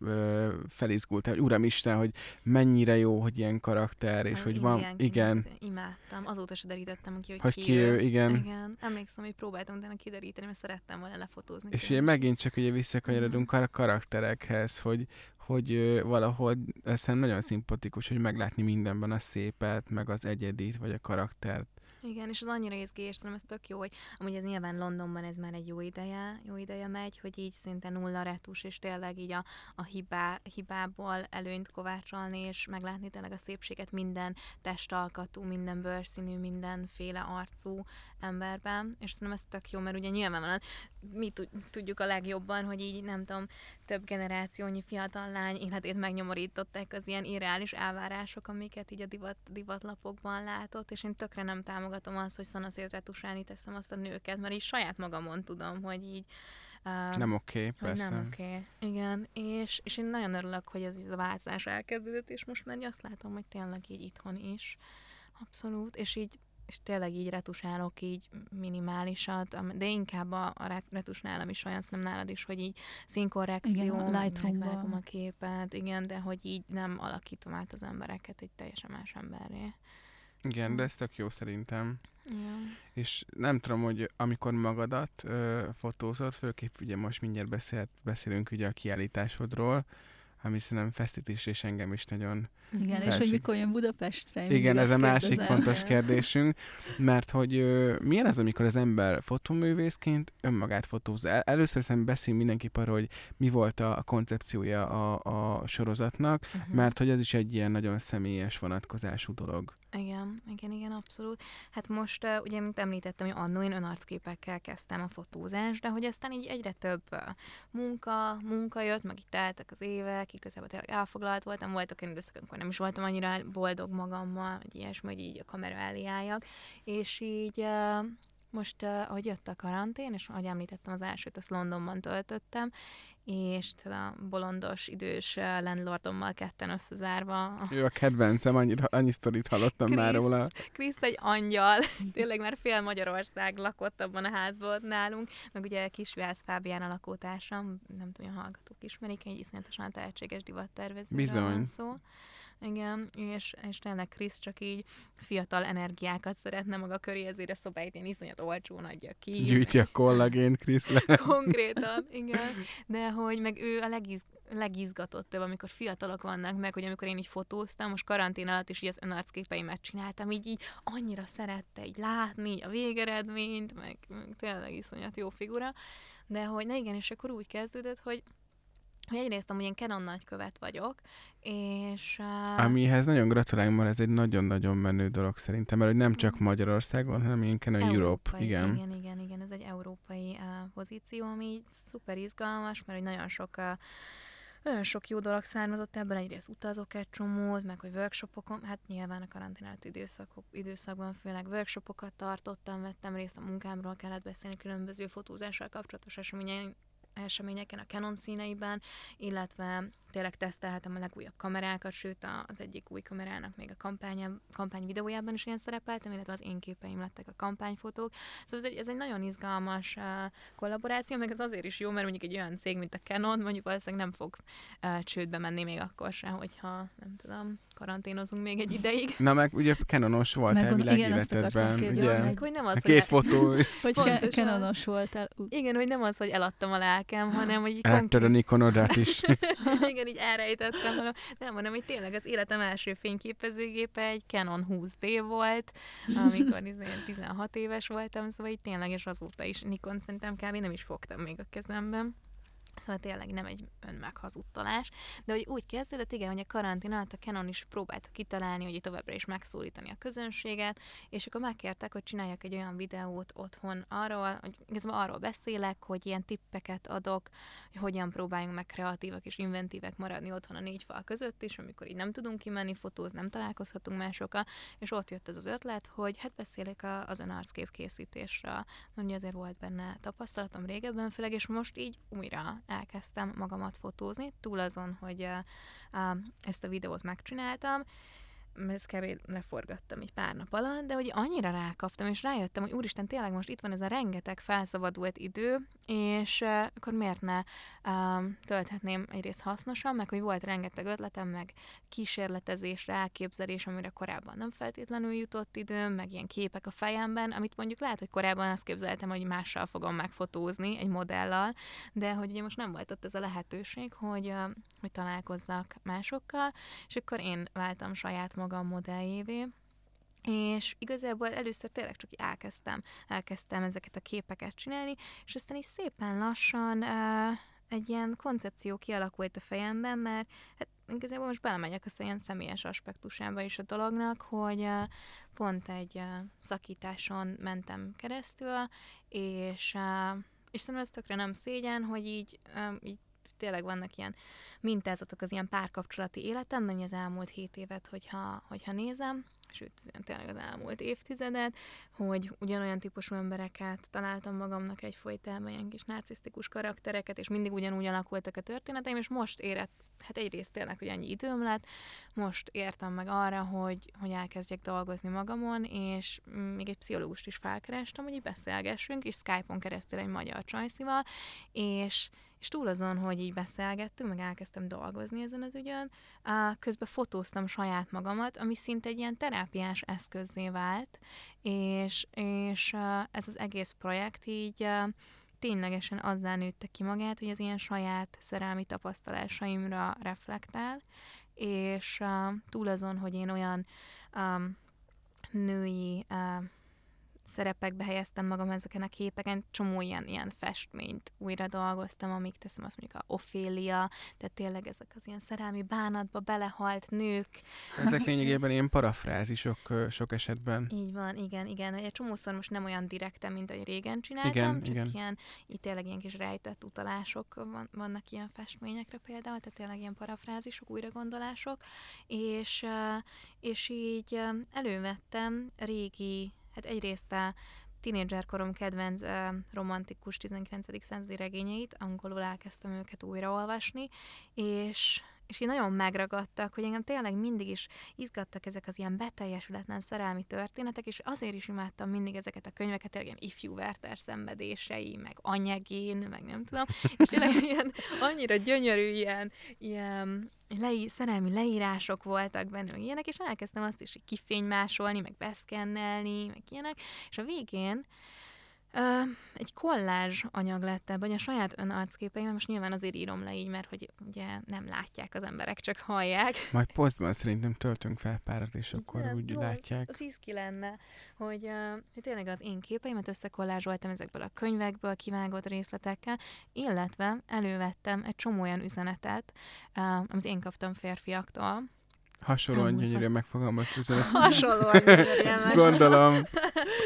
ö, felizgult, hogy uramisten, hogy mennyire jó, hogy ilyen karakter, és A hogy van, igen, Imádtam. Azóta se derítettem ki, hogy, hogy ki, ki ő, igen. Igen. Emlékszem, hogy próbáltam utána kideríteni, mert szerettem volna lefotózni. És ugye megint csak ugye visszakanyarodunk a karakterekhez, hogy, hogy valahogy szerintem nagyon szimpatikus, hogy meglátni mindenben a szépet, meg az egyedit, vagy a karaktert. Igen, és az annyira izgi, és szerintem ez tök jó, hogy amúgy ez nyilván Londonban ez már egy jó ideje, jó ideje megy, hogy így szinte nulla retus, és tényleg így a, a hibá, hibából előnyt kovácsolni, és meglátni tényleg a szépséget minden testalkatú, minden bőrszínű, mindenféle arcú emberben, és szerintem ez tök jó, mert ugye nyilvánvalóan mi tud- tudjuk a legjobban, hogy így nem tudom, több generációnyi fiatal lány életét megnyomorították az ilyen irreális elvárások, amiket így a divat, divatlapokban látott, és én tökre nem támogatom azt, hogy szanaszét retusálni teszem azt a nőket, mert így saját magamon tudom, hogy így uh, Nem oké, okay, persze. nem oké. Okay. Igen, és, és én nagyon örülök, hogy ez a változás elkezdődött, és most már azt látom, hogy tényleg így itthon is. Abszolút, és így és tényleg így retusálok így minimálisat, de inkább a, a ret- retus nálam is olyan, szerintem nálad is, hogy így színkorrekció, Igen, megvágom a képet, igen, de hogy így nem alakítom át az embereket egy teljesen más emberré. Igen, de ez tök jó szerintem. Ja. És nem tudom, hogy amikor magadat ö, fotózod, főképp ugye most mindjárt beszélt, beszélünk ugye a kiállításodról, ami szerintem feszít is, és engem is nagyon Igen, és Felség. hogy mikor jön Budapestre. Igen, ez a másik kérdezem. fontos kérdésünk, mert hogy ö, milyen az, amikor az ember fotoművészként önmagát fotóz? El, először szerintem beszél mindenki arról, hogy mi volt a, a koncepciója a, a sorozatnak, Uh-huh. mert hogy ez is egy ilyen nagyon személyes vonatkozású dolog. Igen, igen, igen, abszolút. Hát most uh, ugye, mint említettem, hogy annó én önarcképekkel kezdtem a fotózást, de hogy aztán így egyre több uh, munka, munka jött, meg így teltek az évek, igazából tényleg elfoglalt voltam, voltak olyan időszak, amikor nem is voltam annyira boldog magammal, hogy ilyesmi, hogy így a kamera elé álljak, és így uh, most, ahogy jött a karantén, és ahogy említettem, az elsőt azt Londonban töltöttem, és a bolondos, idős landlordommal ketten összezárva Ő a kedvencem, annyira, annyi sztorit hallottam már Krisz. róla. Krisz egy angyal, tényleg már fél Magyarország lakott abban a házban nálunk, meg ugye Kisvász Fábián a lakótársam, nem tudom, a hallgatók ismerik, egy iszonyatosan tehetséges divattervezőről Bizony. van szó. Igen, és, és tényleg Krisz csak így fiatal energiákat szeretne maga köré, ezért a szobáit ilyen iszonyat olcsón adja ki. Gyűjti a kollagént, Krisz. Konkrétan, igen. De hogy meg ő a legiz, legizgatottabb, amikor fiatalok vannak meg, hogy amikor én így fotóztam, most karantén alatt is így az önarcképeimet csináltam, így, így annyira szerette így látni így a végeredményt, meg, meg tényleg iszonyat jó figura. De hogy, na igen, és akkor úgy kezdődött, hogy hogy egyrészt amúgy én Canon nagykövet vagyok, és... Uh, Amihez nagyon gratulálunk, mert ez egy nagyon-nagyon menő dolog szerintem, mert hogy nem csak Magyarországon, hanem ilyen Canon Europe. Európai, Igen. igen, igen, igen, ez egy európai uh, pozíció, ami így szuper izgalmas, mert hogy nagyon sok uh, nagyon sok jó dolog származott ebből, egyrészt utazok egy csomót, meg hogy workshopokon, hát nyilván a karantén időszakok, időszakban főleg workshopokat tartottam, vettem részt a munkámról, kellett beszélni különböző fotózással kapcsolatos eseményen, eseményeken a Canon színeiben, illetve tényleg tesztelhetem a legújabb kamerákat, sőt az egyik új kamerának még a kampány, kampány videójában is én szerepeltem, illetve az én képeim lettek a kampányfotók. Szóval ez egy, ez egy nagyon izgalmas uh, kollaboráció, meg ez azért is jó, mert mondjuk egy olyan cég, mint a Canon, mondjuk valószínűleg nem fog uh, csődbe menni még akkor se, hogyha nem tudom, karanténozunk még egy ideig. Na meg ugye Canonos voltál Megmondom, igen, azt világéletedben, ugye? meg Hogy nem az, hogy két fotó, Hogy ke- Canonos voltál. Igen, hogy nem az, hogy eladtam a lelkem, hanem hogy így eltöröd a Nikonodat is. Igen, így elrejtettem, hanem, nem, hanem hogy tényleg az életem első fényképezőgépe egy Canon 20D volt, amikor izé 16 éves voltam, szóval így tényleg, és azóta is Nikon szerintem kb. nem is fogtam még a kezemben. Szóval tényleg nem egy önmeghazudtolás, de hogy úgy kezdődött, igen, hogy a karantén alatt a Canon is próbálta kitalálni, hogy továbbra is megszólítani a közönséget, és akkor megkértek, hogy csináljak egy olyan videót otthon arról, hogy igazából arról beszélek, hogy ilyen tippeket adok, hogy hogyan próbáljunk meg kreatívak és inventívek maradni otthon a négy fal között is, amikor így nem tudunk kimenni fotózni, nem találkozhatunk másokkal, és ott jött ez az ötlet, hogy hát beszélek az önarckép készítésről. Mondja, azért volt benne tapasztalatom régebben, főleg, és most így újra elkezdtem magamat fotózni, túl azon, hogy ezt a videót megcsináltam, ezt kb. leforgattam egy pár nap alatt, de hogy annyira rákaptam, és rájöttem, hogy úristen, tényleg most itt van ez a rengeteg felszabadult idő, és uh, akkor miért ne um, tölthetném egyrészt hasznosan, meg hogy volt rengeteg ötletem, meg kísérletezésre, elképzelés, amire korábban nem feltétlenül jutott időm, meg ilyen képek a fejemben, amit mondjuk lehet, hogy korábban azt képzeltem, hogy mással fogom megfotózni, egy modellal, de hogy ugye most nem volt ott ez a lehetőség, hogy, uh, hogy találkozzak másokkal, és akkor én váltam saját magam modelljévé, és igazából először tényleg csak elkezdtem, elkezdtem ezeket a képeket csinálni, és aztán is szépen lassan uh, egy ilyen koncepció kialakult a fejemben, mert hát igazából most belemegyek a ilyen személyes aspektusába is a dolognak, hogy uh, pont egy uh, szakításon mentem keresztül, és, uh, és szerintem ez tökre nem szégyen, hogy így, uh, így tényleg vannak ilyen mintázatok az ilyen párkapcsolati életemben, az elmúlt hét évet, hogyha, hogyha nézem, sőt, tényleg az elmúlt évtizedet, hogy ugyanolyan típusú embereket találtam magamnak egyfolytában, ilyen kis narcisztikus karaktereket, és mindig ugyanúgy alakultak a történeteim, és most érett, hát egyrészt tényleg, hogy annyi időm lett, most értem meg arra, hogy, hogy elkezdjek dolgozni magamon, és még egy pszichológust is felkerestem, hogy így beszélgessünk, és Skype-on keresztül egy magyar csajszival, és és túl azon, hogy így beszélgettünk, meg elkezdtem dolgozni ezen az ügyön, közben fotóztam saját magamat, ami szinte egy ilyen terápiás eszközzé vált, és, és ez az egész projekt így ténylegesen azzal nőtte ki magát, hogy az ilyen saját szerelmi tapasztalásaimra reflektál, és túl azon, hogy én olyan um, női uh, szerepekbe helyeztem magam ezeken a képeken, csomó ilyen, ilyen festményt újra dolgoztam, amik teszem azt mondjuk a Ofélia, tehát tényleg ezek az ilyen szerelmi bánatba belehalt nők. Ezek lényegében ilyen parafrázisok sok esetben. Így van, igen, igen. Egy csomószor most nem olyan direkten, mint ahogy régen csináltam, igen, csak igen. ilyen, itt tényleg ilyen kis rejtett utalások van, vannak ilyen festményekre például, tehát tényleg ilyen parafrázisok, újragondolások, és, és így elővettem régi hát egyrészt a tínédzserkorom kedvenc romantikus 19. századi regényeit, angolul elkezdtem őket újraolvasni, és és így nagyon megragadtak, hogy engem tényleg mindig is izgattak ezek az ilyen beteljesületlen szerelmi történetek, és azért is imádtam mindig ezeket a könyveket, ilyen ifjú Werther szenvedései, meg anyagén, meg nem tudom, és tényleg ilyen annyira gyönyörű ilyen, ilyen lei, szerelmi leírások voltak benne, meg ilyenek, és elkezdtem azt is kifénymásolni, meg beszkennelni, meg ilyenek, és a végén Ö, egy kollázs anyag lett ebben, a saját önarcképeim, most nyilván azért írom le így, mert hogy ugye nem látják az emberek, csak hallják. Majd posztban szerintem töltünk fel párat, és akkor Igen, úgy jó, látják. Az, az ízki lenne, hogy, uh, hogy tényleg az én képeimet összekollázsoltam ezekből a könyvekből, kivágott részletekkel, illetve elővettem egy csomó olyan üzenetet, uh, amit én kaptam férfiaktól, Hasonlóan gyönyörűen megfogalmazott üzenet. Hasonlóan gyönyörűen meg- Gondolom.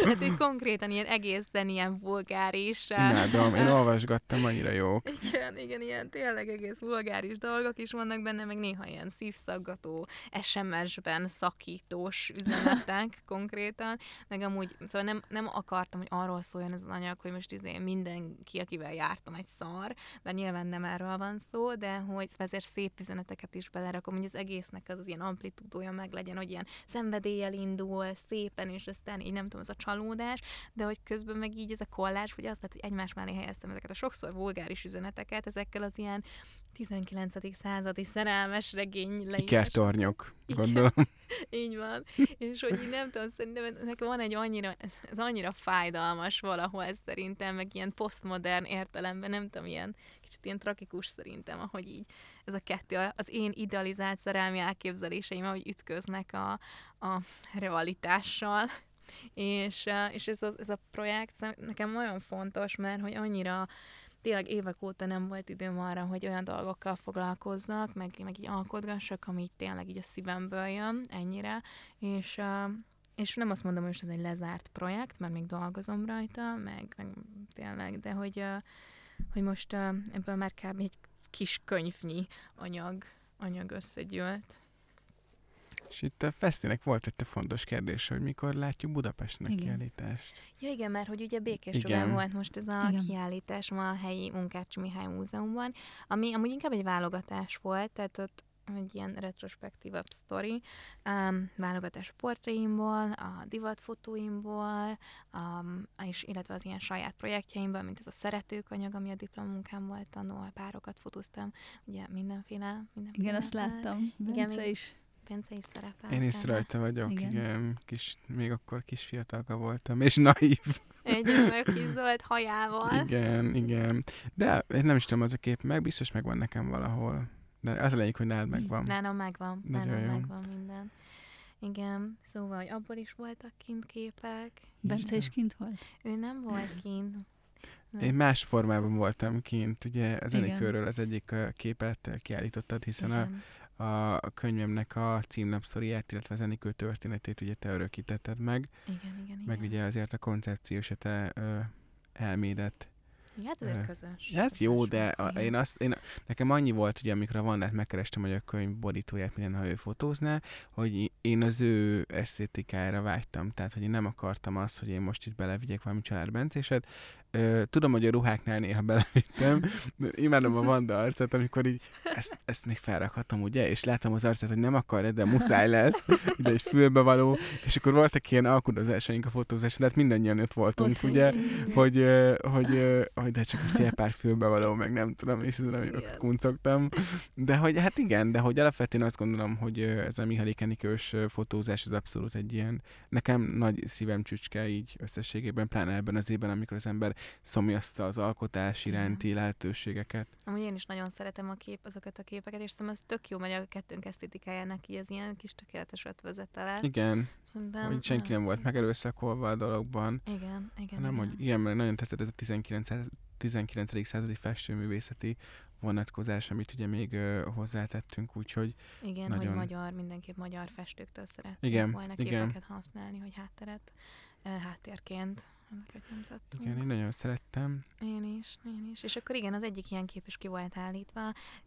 Hát így konkrétan ilyen egészen ilyen vulgáris. Imádom, én olvasgattam, annyira jók. Igen, igen, ilyen tényleg egész vulgáris dolgok is vannak benne, meg néha ilyen szívszaggató, SMS-ben szakítós üzenetek konkrétan, meg amúgy, szóval nem, nem akartam, hogy arról szóljon ez az anyag, hogy most izé mindenki, akivel jártam egy szar, mert nyilván nem erről van szó, de hogy ezért szép üzeneteket is belerakom, hogy az egésznek az, az ilyen amplitúdója meg legyen, hogy ilyen szenvedéllyel indul, szépen, és aztán így nem tudom, ez a csalódás, de hogy közben meg így ez a kollás, hogy az lett, hogy egymás mellé helyeztem ezeket a sokszor vulgáris üzeneteket, ezekkel az ilyen 19. századi szerelmes regény leírás. Ikertornyok, Igen. Így van. És hogy így nem tudom, szerintem nekem van egy annyira, ez, ez annyira fájdalmas valahol szerintem, meg ilyen posztmodern értelemben, nem tudom, ilyen kicsit ilyen tragikus szerintem, ahogy így ez a kettő, az én idealizált szerelmi elképzeléseim, ahogy ütköznek a, a realitással. És, eh, és ez, a, ez a projekt nekem nagyon fontos, mert hogy annyira tényleg évek óta nem volt időm arra, hogy olyan dolgokkal foglalkozzak, meg, meg így alkotgassak, ami így tényleg így a szívemből jön, ennyire, és, és nem azt mondom, hogy most ez egy lezárt projekt, mert még dolgozom rajta, meg, meg tényleg, de hogy, hogy most ebből már kb. egy kis könyvnyi anyag, anyag összegyűlt. És itt a Fesztinek volt egy fontos kérdés, hogy mikor látjuk Budapestnek Igen. kiállítást. Ja igen, mert hogy ugye Békés Igen. Csabán volt most ez a Igen. kiállítás ma a helyi Munkácsi Mihály Múzeumban, ami amúgy inkább egy válogatás volt, tehát ott egy ilyen retrospektívabb sztori, um, válogatás a portréimból, a divatfotóimból, um, és illetve az ilyen saját projektjeimből, mint ez a szeretők anyag, ami a diplomunkám volt, tanul, a párokat fotóztam, ugye mindenféle, mindenféle. Igen, azt láttam. Bence Igen, is. Bence is szerepelt. Én is rajta vagyok, Igen. igen. Kis, még akkor kis fiatalka voltam, és naív. Egy meg kis zöld hajával. Igen, igen. De én nem is tudom, az a kép meg, biztos megvan nekem valahol. De az a lényeg, hogy nálad megvan. Nálam megvan, Nagyon nálam jó. megvan minden. Igen, szóval, hogy abból is voltak kint képek. Bence is kint volt? Ő nem volt kint. Én más formában voltam kint, ugye az Igen. Enikőről az egyik képet kiállítottad, hiszen Igen. a, a könyvemnek a címlapszoriát, illetve az Enikő történetét ugye te örökítetted meg, Igen, igen, igen. meg ugye azért a koncepciós a te ö, elmédet. Igen, hát ez közös. Hát jó, közös de volt, a, én azt, én, nekem annyi volt, ugye, amikor a Vannát megkerestem, hogy a könyv borítóját minden, ha ő fotózná, hogy én az ő esztétikájára vágytam. Tehát, hogy én nem akartam azt, hogy én most itt belevigyek valami családbencéset. Tudom, hogy a ruháknál néha belevittem, de imádom a Vanda arcát, amikor így ezt, ezt még felrakhatom, ugye? És látom az arcát, hogy nem akar, de muszáj lesz, ide egy fülbevaló, és akkor voltak ilyen alkudozásaink a fotózáson, de hát mindannyian ott voltunk, Ott ugye? Hogy, ö, hogy, hogy de csak egy fél pár fülbevaló, meg nem tudom, és amikor Igen. kuncogtam. De hogy hát igen, de hogy alapvetően azt gondolom, hogy ez a Mihály Kenikős fotózás az abszolút egy ilyen, nekem nagy szívem csücske így összességében, pláne ebben az évben, amikor az ember szomjazta az alkotás Igen. iránti lehetőségeket. Amúgy én is nagyon szeretem a kép, azokat a képeket, és szerintem ez tök jó, mert a kettőnk esztétikájának így az ilyen kis tökéletes ötvözete lett. Igen, Szerintem, hogy senki nem volt megerőszakolva a dologban, Igen, igen, hanem igen. hogy igen, mert nagyon tetszett ez a 19. száz- 19. századi festőművészeti vonatkozás, amit ugye még ö, hozzátettünk, úgyhogy Igen, Nagyon. hogy magyar, mindenképp magyar festőktől szeretnénk Igen, volna igen. képeket használni, hogy hátteret, háttérként amiket nyomtattunk. igen, én nagyon szerettem. Én is, én is. És akkor igen, az egyik ilyen kép is ki volt állítva,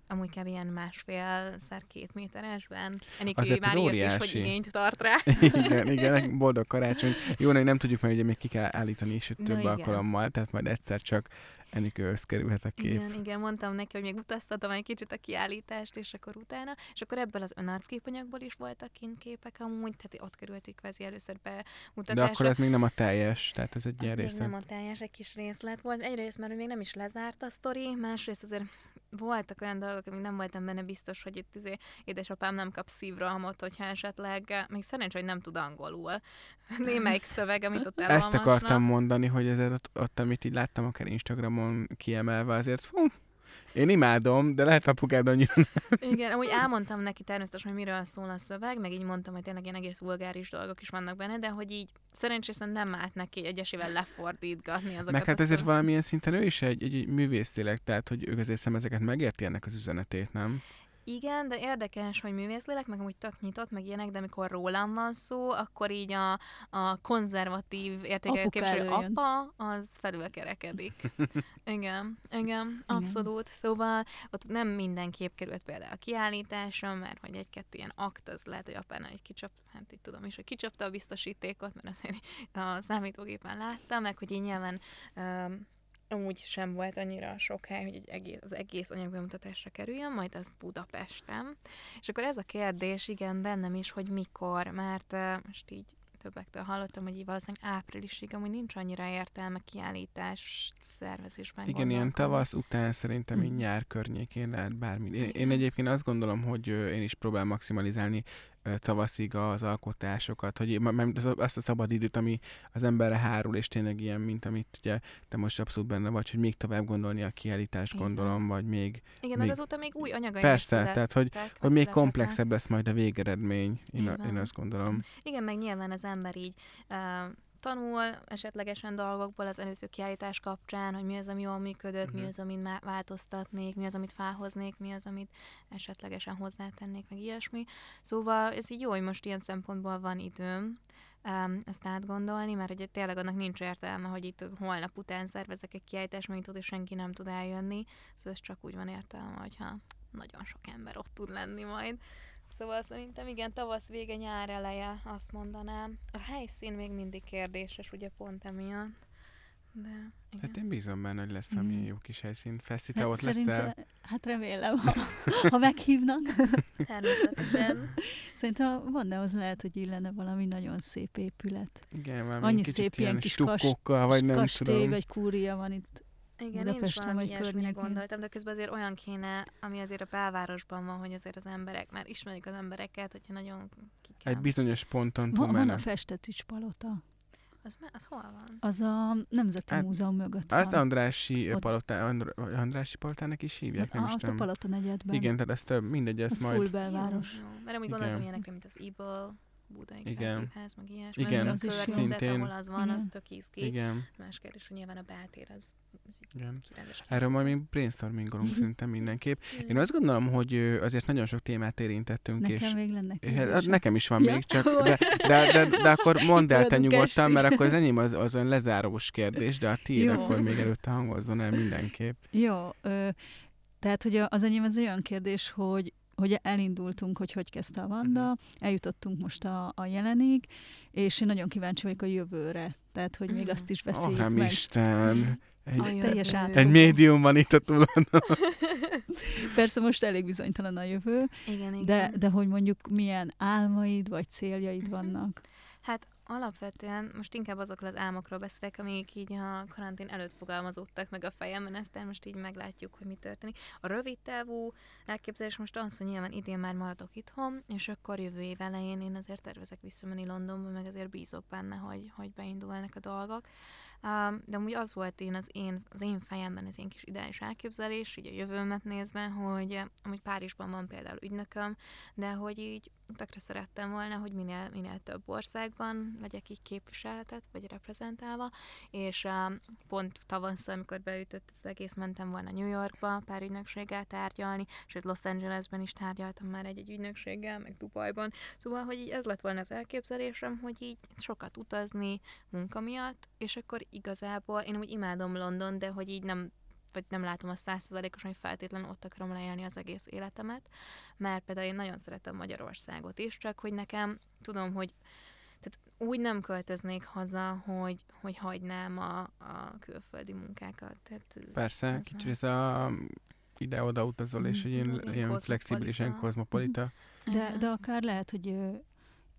amúgy kb. ilyen másfél-szer két méteresben. Enikő Azért már az írt is, óriási. hogy igényt tart rá. igen, igen, boldog karácsony. Jó, nem tudjuk, mert ugye még ki kell állítani is Na több igen. alkalommal, tehát majd egyszer csak Enikőhöz kerülhet a kép. Igen, igen, mondtam neki, hogy még utaztatom egy kicsit a kiállítást, és akkor utána, és akkor ebből az önarcképanyagból is voltak kint képek amúgy, tehát ott kerültek kvázi először De bemutatásra. akkor ez még nem a teljes, tehát ez egy ilyen még része. nem a teljes, egy kis részlet volt. Egyrészt, mert még nem is lezárt a sztori, másrészt azért voltak olyan dolgok, amik nem voltam benne biztos, hogy itt izé, édesapám nem kap szívrohamot, hogyha esetleg, még szerencsé, hogy nem tud angolul. Némelyik szöveg, amit ott Ezt elolvasna. akartam mondani, hogy ez ott, ott, amit így láttam akár Instagramon kiemelve, azért hú, én imádom, de lehet apukád annyira Igen, amúgy elmondtam neki természetesen, hogy miről szól a szöveg, meg így mondtam, hogy tényleg ilyen egész vulgáris dolgok is vannak benne, de hogy így szerencsésen nem állt neki egyesével lefordítgatni azokat Meg hát ezért szöveg- valamilyen szinten ő is egy, egy, egy művész tényleg, tehát hogy ők azért szem ezeket megérti ennek az üzenetét, nem? Igen, de érdekes, hogy művészlélek, meg amúgy tök nyitott, meg ilyenek, de amikor rólam van szó, akkor így a, a konzervatív értékek Apuka képviselő apa, az felülkerekedik. igen, igen, abszolút. Szóval ott nem minden kép került például a kiállításra, mert hogy egy-kettő ilyen akt, az lehet, hogy apánál egy kicsap, hát itt tudom is, hogy kicsapta a biztosítékot, mert azért a számítógépen láttam, meg hogy így nyilván um, amúgy sem volt annyira sok hely, hogy egy egész, az egész anyagbemutatásra kerüljön, majd az Budapesten. És akkor ez a kérdés, igen, bennem is, hogy mikor, mert most így többektől hallottam, hogy így valószínűleg áprilisig, amúgy nincs annyira értelme kiállítás szervezésben. Igen, ilyen tavasz után szerintem így Mhm. nyár környékén lehet bármi. Én, én egyébként azt gondolom, hogy én is próbálom maximalizálni tavaszig az alkotásokat, hogy azt a szabad időt, ami az emberre hárul, és tényleg ilyen, mint amit ugye te most abszolút benne vagy, hogy még tovább gondolni a kiállítást, Igen. gondolom, vagy még, Igen, még- meg azóta még új anyagaim is persze, születtek, tehát hogy, vagy hogy még komplexebb lesz majd a végeredmény, én, a, én azt gondolom. Igen, meg nyilván az ember így uh, tanul esetlegesen dolgokból az előző kiállítás kapcsán, hogy mi az, ami jól működött, mi Mhm. az, amit má- változtatnék, mi az, amit felhoznék, mi az, amit esetlegesen hozzátennék, meg ilyesmi. Szóval ez így jó, hogy most ilyen szempontból van időm um, ezt átgondolni, mert ugye tényleg annak nincs értelme, hogy itt holnap után szervezek egy kiállítást, mert itt oda senki nem tud eljönni, szóval ez csak úgy van értelme, hogyha nagyon sok ember ott tud lenni majd. Szóval szerintem igen, tavasz vége, nyár eleje, azt mondanám. A helyszín még mindig kérdéses, ugye pont emiatt. De, igen. Hát én bízom benne, hogy lesz valami Mhm. jó kis helyszín. Fesztivál ott lesz Szerintem, el. hát remélem, ha, ha meghívnak. Természetesen. Szerintem van, de az lehet, hogy illene valami nagyon szép épület. Igen, valami Annyi kicsit szép ilyen kis kas- vagy nem kastély tudom. vagy kúria van itt. Igen, én is Budapesten valami vagy környékén. gondoltam, de közben azért olyan kéne, ami azért a belvárosban van, hogy azért az emberek, már ismerik az embereket, hogyha nagyon ki kell. Egy bizonyos ponton Van, van a. Festetics palota. az, az hol van? Az a Nemzeti Hát- Múzeum mögött Hát van. Andrási Ott- palotá, Andr- Andrási palotának is hívják, nem a, is ott a tudom. palota negyedben. Igen, tehát ezt mindegy, ezt az majd... full belváros. Jó, jó. Mert amúgy gondoltam ilyenekre, mint az Eagle, Budai Igen. Ház, meg ilyesmi. Igen, az az a környezet, Szintén. ahol az van, az Igen. tök izgi. Igen, Más kérdés, hogy nyilván a beltér az, az így igen. kirendes. Erről majd még brainstormingolunk szerintem mindenképp. Én azt gondolom, hogy azért nagyon sok témát érintettünk, és Nekem még lenne Hát kérdésem. nekem is van Ja? még, csak de, de, de, de akkor mondd el te nyugodtan, mert akkor az enyém az, az olyan lezárós kérdés, de a tiéd akkor még előtte hangozzon el mindenképp. Jó, ö, tehát hogy az enyém az olyan kérdés, hogy hogy elindultunk, hogy hogy kezdte a Vanda, Mhm. eljutottunk most a, a jelenig, és én nagyon kíváncsi vagyok a jövőre. Tehát, hogy még Mhm. azt is Oh, beszéljük nem meg. Isten! Egy, A teljes átfogó. egy médium van itt a. Persze most elég bizonytalan a jövő, Igen, igen. de, de hogy mondjuk milyen álmaid vagy céljaid vannak. Hát alapvetően most inkább azokról az álmokról beszélek, amik így a karantén előtt fogalmazódtak meg a fejemben, aztán most így meglátjuk, hogy mi történik. A rövid távú elképzelés most az, hogy nyilván idén már maradok itthon, és akkor jövő év elején én azért tervezek visszamenni Londonba, meg azért bízok benne, hogy, hogy beindulnak a dolgok. De amúgy az volt én az, én az én fejemben az én kis ideális elképzelés, így a jövőmet nézve, hogy eh, amúgy Párizsban van például ügynököm, de hogy így tökre szerettem volna, hogy minél, minél több országban legyek így képviseltet, vagy reprezentálva, és pont tavasszal, amikor beütött az egész, mentem volna New Yorkba pár ügynökséggel tárgyalni, sőt Los Angelesben is tárgyaltam már egy-egy ügynökséggel, meg Dubajban, szóval, hogy így ez lett volna az elképzelésem, hogy így sokat utazni munka miatt, és akkor igazából én úgy imádom London, de hogy így nem vagy nem látom azt százszerzalékosan, hogy feltétlenül ott akarom leélni az egész életemet, mert például én nagyon szeretem Magyarországot is, csak hogy nekem tudom, hogy tehát úgy nem költöznék haza, hogy, hogy hagynám a, a külföldi munkákat. Tehát ez, Persze, ez kicsit ez a ide-oda utazol, és ilyen, Az ilyen ilyen flexibilisen kozmopolita. kozmopolita. De, de akár lehet, hogy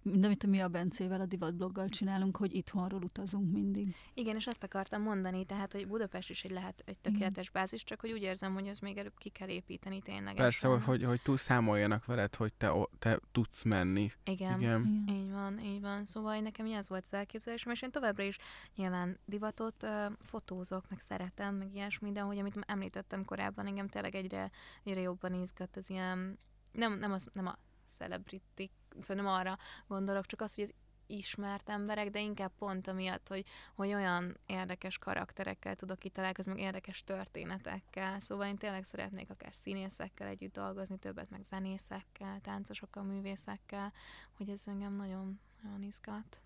mind amit mi a Bencével, a divatbloggal csinálunk, hogy itthonról utazunk mindig. Igen, és ezt akartam mondani, tehát, hogy Budapest is egy lehet egy tökéletes bázis, csak hogy úgy érzem, hogy az még előbb ki kell építeni ténylegesen. Persze, hogy, hogy, hogy túl számoljanak veled, hogy te, te tudsz menni. Igen. Igen. Igen. Így van, így van. Szóval nekem ez volt az elképzelésem, és én továbbra is nyilván divatot ö, fotózok, meg szeretem, meg ilyesmi, de ahogy amit említettem korábban, engem tényleg egyre, egyre jobban izgat az ilyen, nem, nem, az, nem a celebrity, szóval nem arra gondolok, csak az, hogy az ismert emberek, de inkább pont amiatt, hogy, hogy olyan érdekes karakterekkel tudok itt találkozni, meg érdekes történetekkel. Szóval én tényleg szeretnék akár színészekkel együtt dolgozni, többet meg zenészekkel, táncosokkal, művészekkel, hogy ez engem nagyon, nagyon izgat.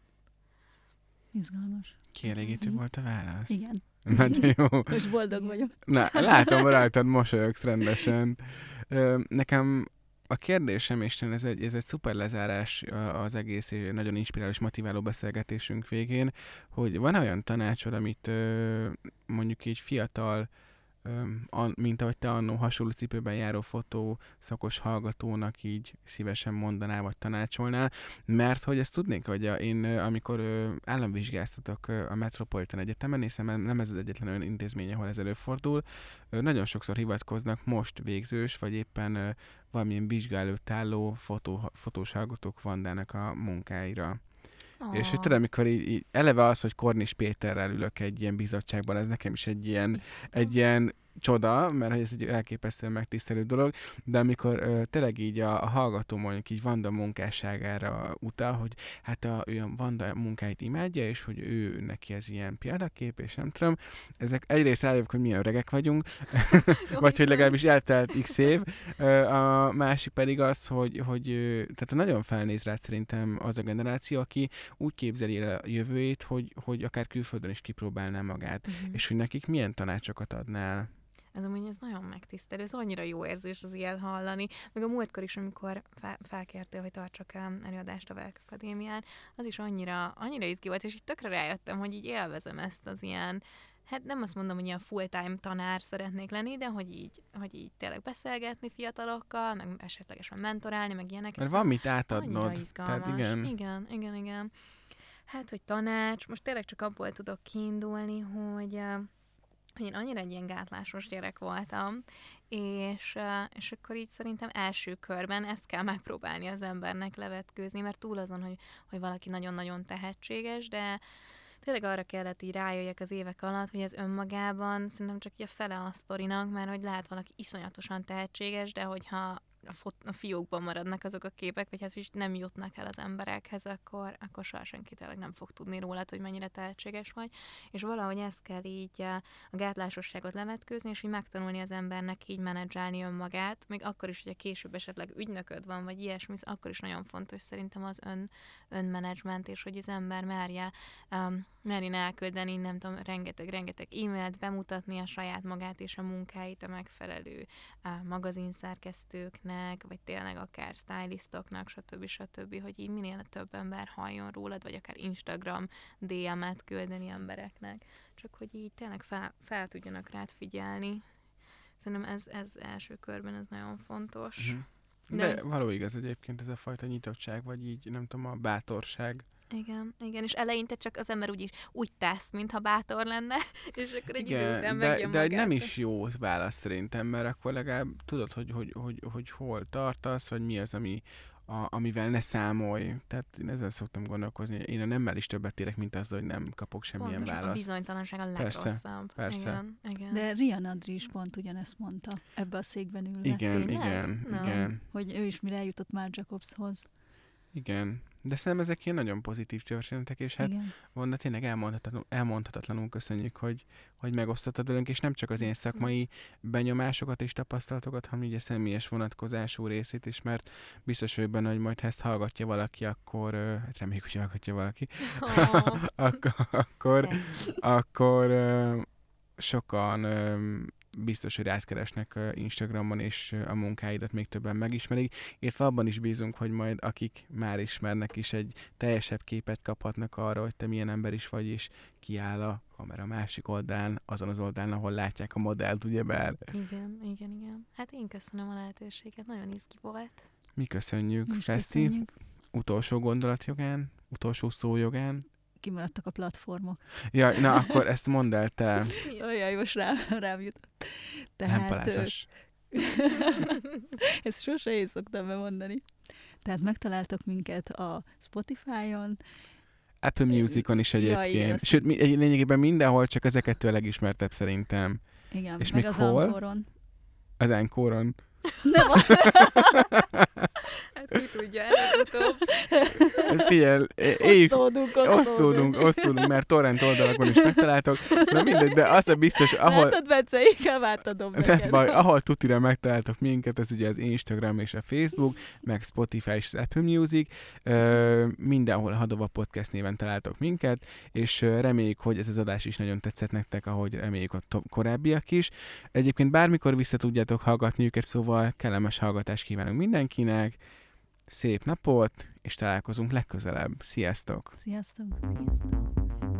Izgalmas. Kielégítő Mhm. volt a válasz. Igen. Nagyon jó. Most boldog vagyok. Na, látom rajtad, mosolyogsz rendesen. Nekem a kérdésem, és ez egy, ez egy szuper lezárás az egész és nagyon inspiráló és motiváló beszélgetésünk végén, hogy van olyan tanácsod, amit mondjuk így fiatal, mint ahogy te annó hasonló cipőben járó fotó szakos hallgatónak így szívesen mondanál, vagy tanácsolnál, mert hogy ezt tudnék, hogy én amikor államvizsgáztatok a Metropolitan Egyetemen, hiszen nem ez az egyetlen olyan intézmény, ahol ez előfordul, nagyon sokszor hivatkoznak most végzős, vagy éppen valamilyen vizsga előtt álló fotó, fotós hallgatók vandának a munkáira. Oh. És hogy tudod, amikor így, így, eleve az, hogy Kornis Péterrel ülök egy ilyen bizottságban, ez nekem is egy ilyen, egy ilyen csoda, mert ez egy elképesztően megtisztelő dolog, de amikor ö, tényleg így a, a hallgató mondjuk így Vanda munkásságára utal, hogy hát a, ő a Vanda munkáit imádja, és hogy ő neki ez ilyen példakép, és nem tudom, ezek egyrészt rájövök, hogy milyen öregek vagyunk, vagy hogy legalábbis eltelt x év, Ö, a másik pedig az, hogy, hogy tehát nagyon felnéz rá szerintem az a generáció, aki úgy képzeli el a jövőjét, hogy, hogy akár külföldön is kipróbálná magát, Mhm. és hogy nekik milyen tanácsokat adnál. Ez amúgy ez nagyon megtisztelő, ez annyira jó érzés az ilyet hallani. Meg a múltkor is, amikor fel, felkértél, hogy tartsak el előadást a Verk Akadémián, az is annyira, annyira izgi volt, és így tökre rájöttem, hogy így élvezem ezt az ilyen hát nem azt mondom, hogy ilyen full-time tanár szeretnék lenni, de hogy így, hogy így tényleg beszélgetni fiatalokkal, meg esetlegesen mentorálni, meg ilyenek. Mert van mit átadnod. izgalmas. Tehát igen. igen, igen, igen. Hát, hogy tanács, most tényleg csak abból tudok kiindulni, hogy, hogy én annyira egy ilyen gátlásos gyerek voltam, és, és akkor így szerintem első körben ezt kell megpróbálni az embernek levetkőzni, mert túl azon, hogy, hogy valaki nagyon-nagyon tehetséges, de tényleg arra kellett így rájöjjek az évek alatt, hogy ez önmagában szerintem csak így a fele a sztorinak, mert hogy lehet valaki iszonyatosan tehetséges, de hogyha a, fot- a fiókban maradnak azok a képek, vagy hát is nem jutnak el az emberekhez, akkor, akkor soha senki tényleg nem fog tudni rólad, hogy mennyire tehetséges vagy. És valahogy ezt kell így eh, a gátlásosságot levetkőzni, és így megtanulni az embernek így menedzselni önmagát, még akkor is, hogy a később esetleg ügynököd van, vagy ilyesmi, akkor is nagyon fontos szerintem az ön, önmenedzsment, és hogy az ember merje, um, merjen elküldeni, nem tudom, rengeteg-rengeteg e-mailt, bemutatni a saját magát és a munkáit a megfelelő uh, magazinszerkesztőknek, vagy tényleg akár stylistoknak, stb. stb., hogy így minél több ember halljon rólad, vagy akár Instagram DM-et küldeni embereknek, csak hogy így tényleg fel, fel tudjanak rád figyelni. Szerintem ez, ez első körben ez nagyon fontos. Mhm. De- De való igaz egyébként ez a fajta nyitottság, vagy így nem tudom, a bátorság. Igen, igen, és eleinte csak az ember úgy, is, úgy tesz, mintha bátor lenne, és akkor egy idő Igen, után de, megjön de egy magától. nem is jó válasz szerintem, mert akkor legalább tudod, hogy, hogy, hogy, hogy hol tartasz, vagy mi az, ami, a, amivel ne számolj. Tehát én ezzel szoktam gondolkozni. Én a nemmel is többet érek, mint azzal, hogy nem kapok semmilyen Pontosan, a választ. bizonytalanság a Persze, legrosszabb. persze. Igen, igen. De Rian Adri is pont ugyanezt mondta ebbe a székben ülve. Igen, Tényleg? igen, igen, Hogy ő is mire eljutott már Jacobshoz. igen. De szerintem ezek ilyen nagyon pozitív történetek, és hát Igen. Vanda, tényleg elmondhatatlanul, elmondhatatlanul köszönjük, hogy, hogy megosztottad velünk, és nem csak az én szakmai benyomásokat és tapasztalatokat, hanem így a személyes vonatkozású részét is, mert biztos vagyok benne, hogy majd ha ezt hallgatja valaki, akkor, hát reméljük, hogy hallgatja valaki, Oh, akkor, akkor, akkor sokan biztos, hogy átkeresnek ö, Instagramon, és a munkáidat még többen megismerik, illetve abban is bízunk, hogy majd akik már ismernek is egy teljesebb képet kaphatnak arra, hogy te milyen ember is vagy, és kiáll a kamera másik oldalán, azon az oldalán, ahol látják a modellt, ugyebár. Igen, igen, igen. Hát én köszönöm a lehetőséget, nagyon izgi volt. Mi köszönjük, Mi Feszti, köszönjük. utolsó gondolatjogán, utolsó szójogán. Kimaradtak a platformok. Ja, na akkor ezt mondd el te, Olyan, most rá, rám jutott. nem Tehát, ö, palászos. Ezt sose én szoktam bemondani. Tehát megtaláltok minket a Spotify-on, Apple Musicon is Ja, igen, egyébként. azt- Sőt, mi, egy- lényegében mindenhol, csak ez a legismertebb szerintem. igen, És meg még az hol? Ankoron. Az Enkoron. Nem, Hát ki tudja, előbb-utóbb. Figyelj, éljük, osztódunk, osztódunk, osztódunk, mert torrent oldalakon is megtaláltok. Na mindegy, de az a biztos, ahol, Látod, Bence, inkább átadom neked. baj, ahol tutira megtaláltok minket, ez ugye az Instagram és a Facebook, meg Spotify és az Apple Music, ö, mindenhol Hadova Podcast néven találtok minket, és reméljük, hogy ez az adás is nagyon tetszett nektek, ahogy reméljük a to- korábbiak is. Egyébként bármikor vissza tudjátok hallgatni őket, szóval kellemes hallgatást kívánunk mindenkinek, szép napot, és találkozunk legközelebb. Sziasztok! Sziasztok! Sziasztok.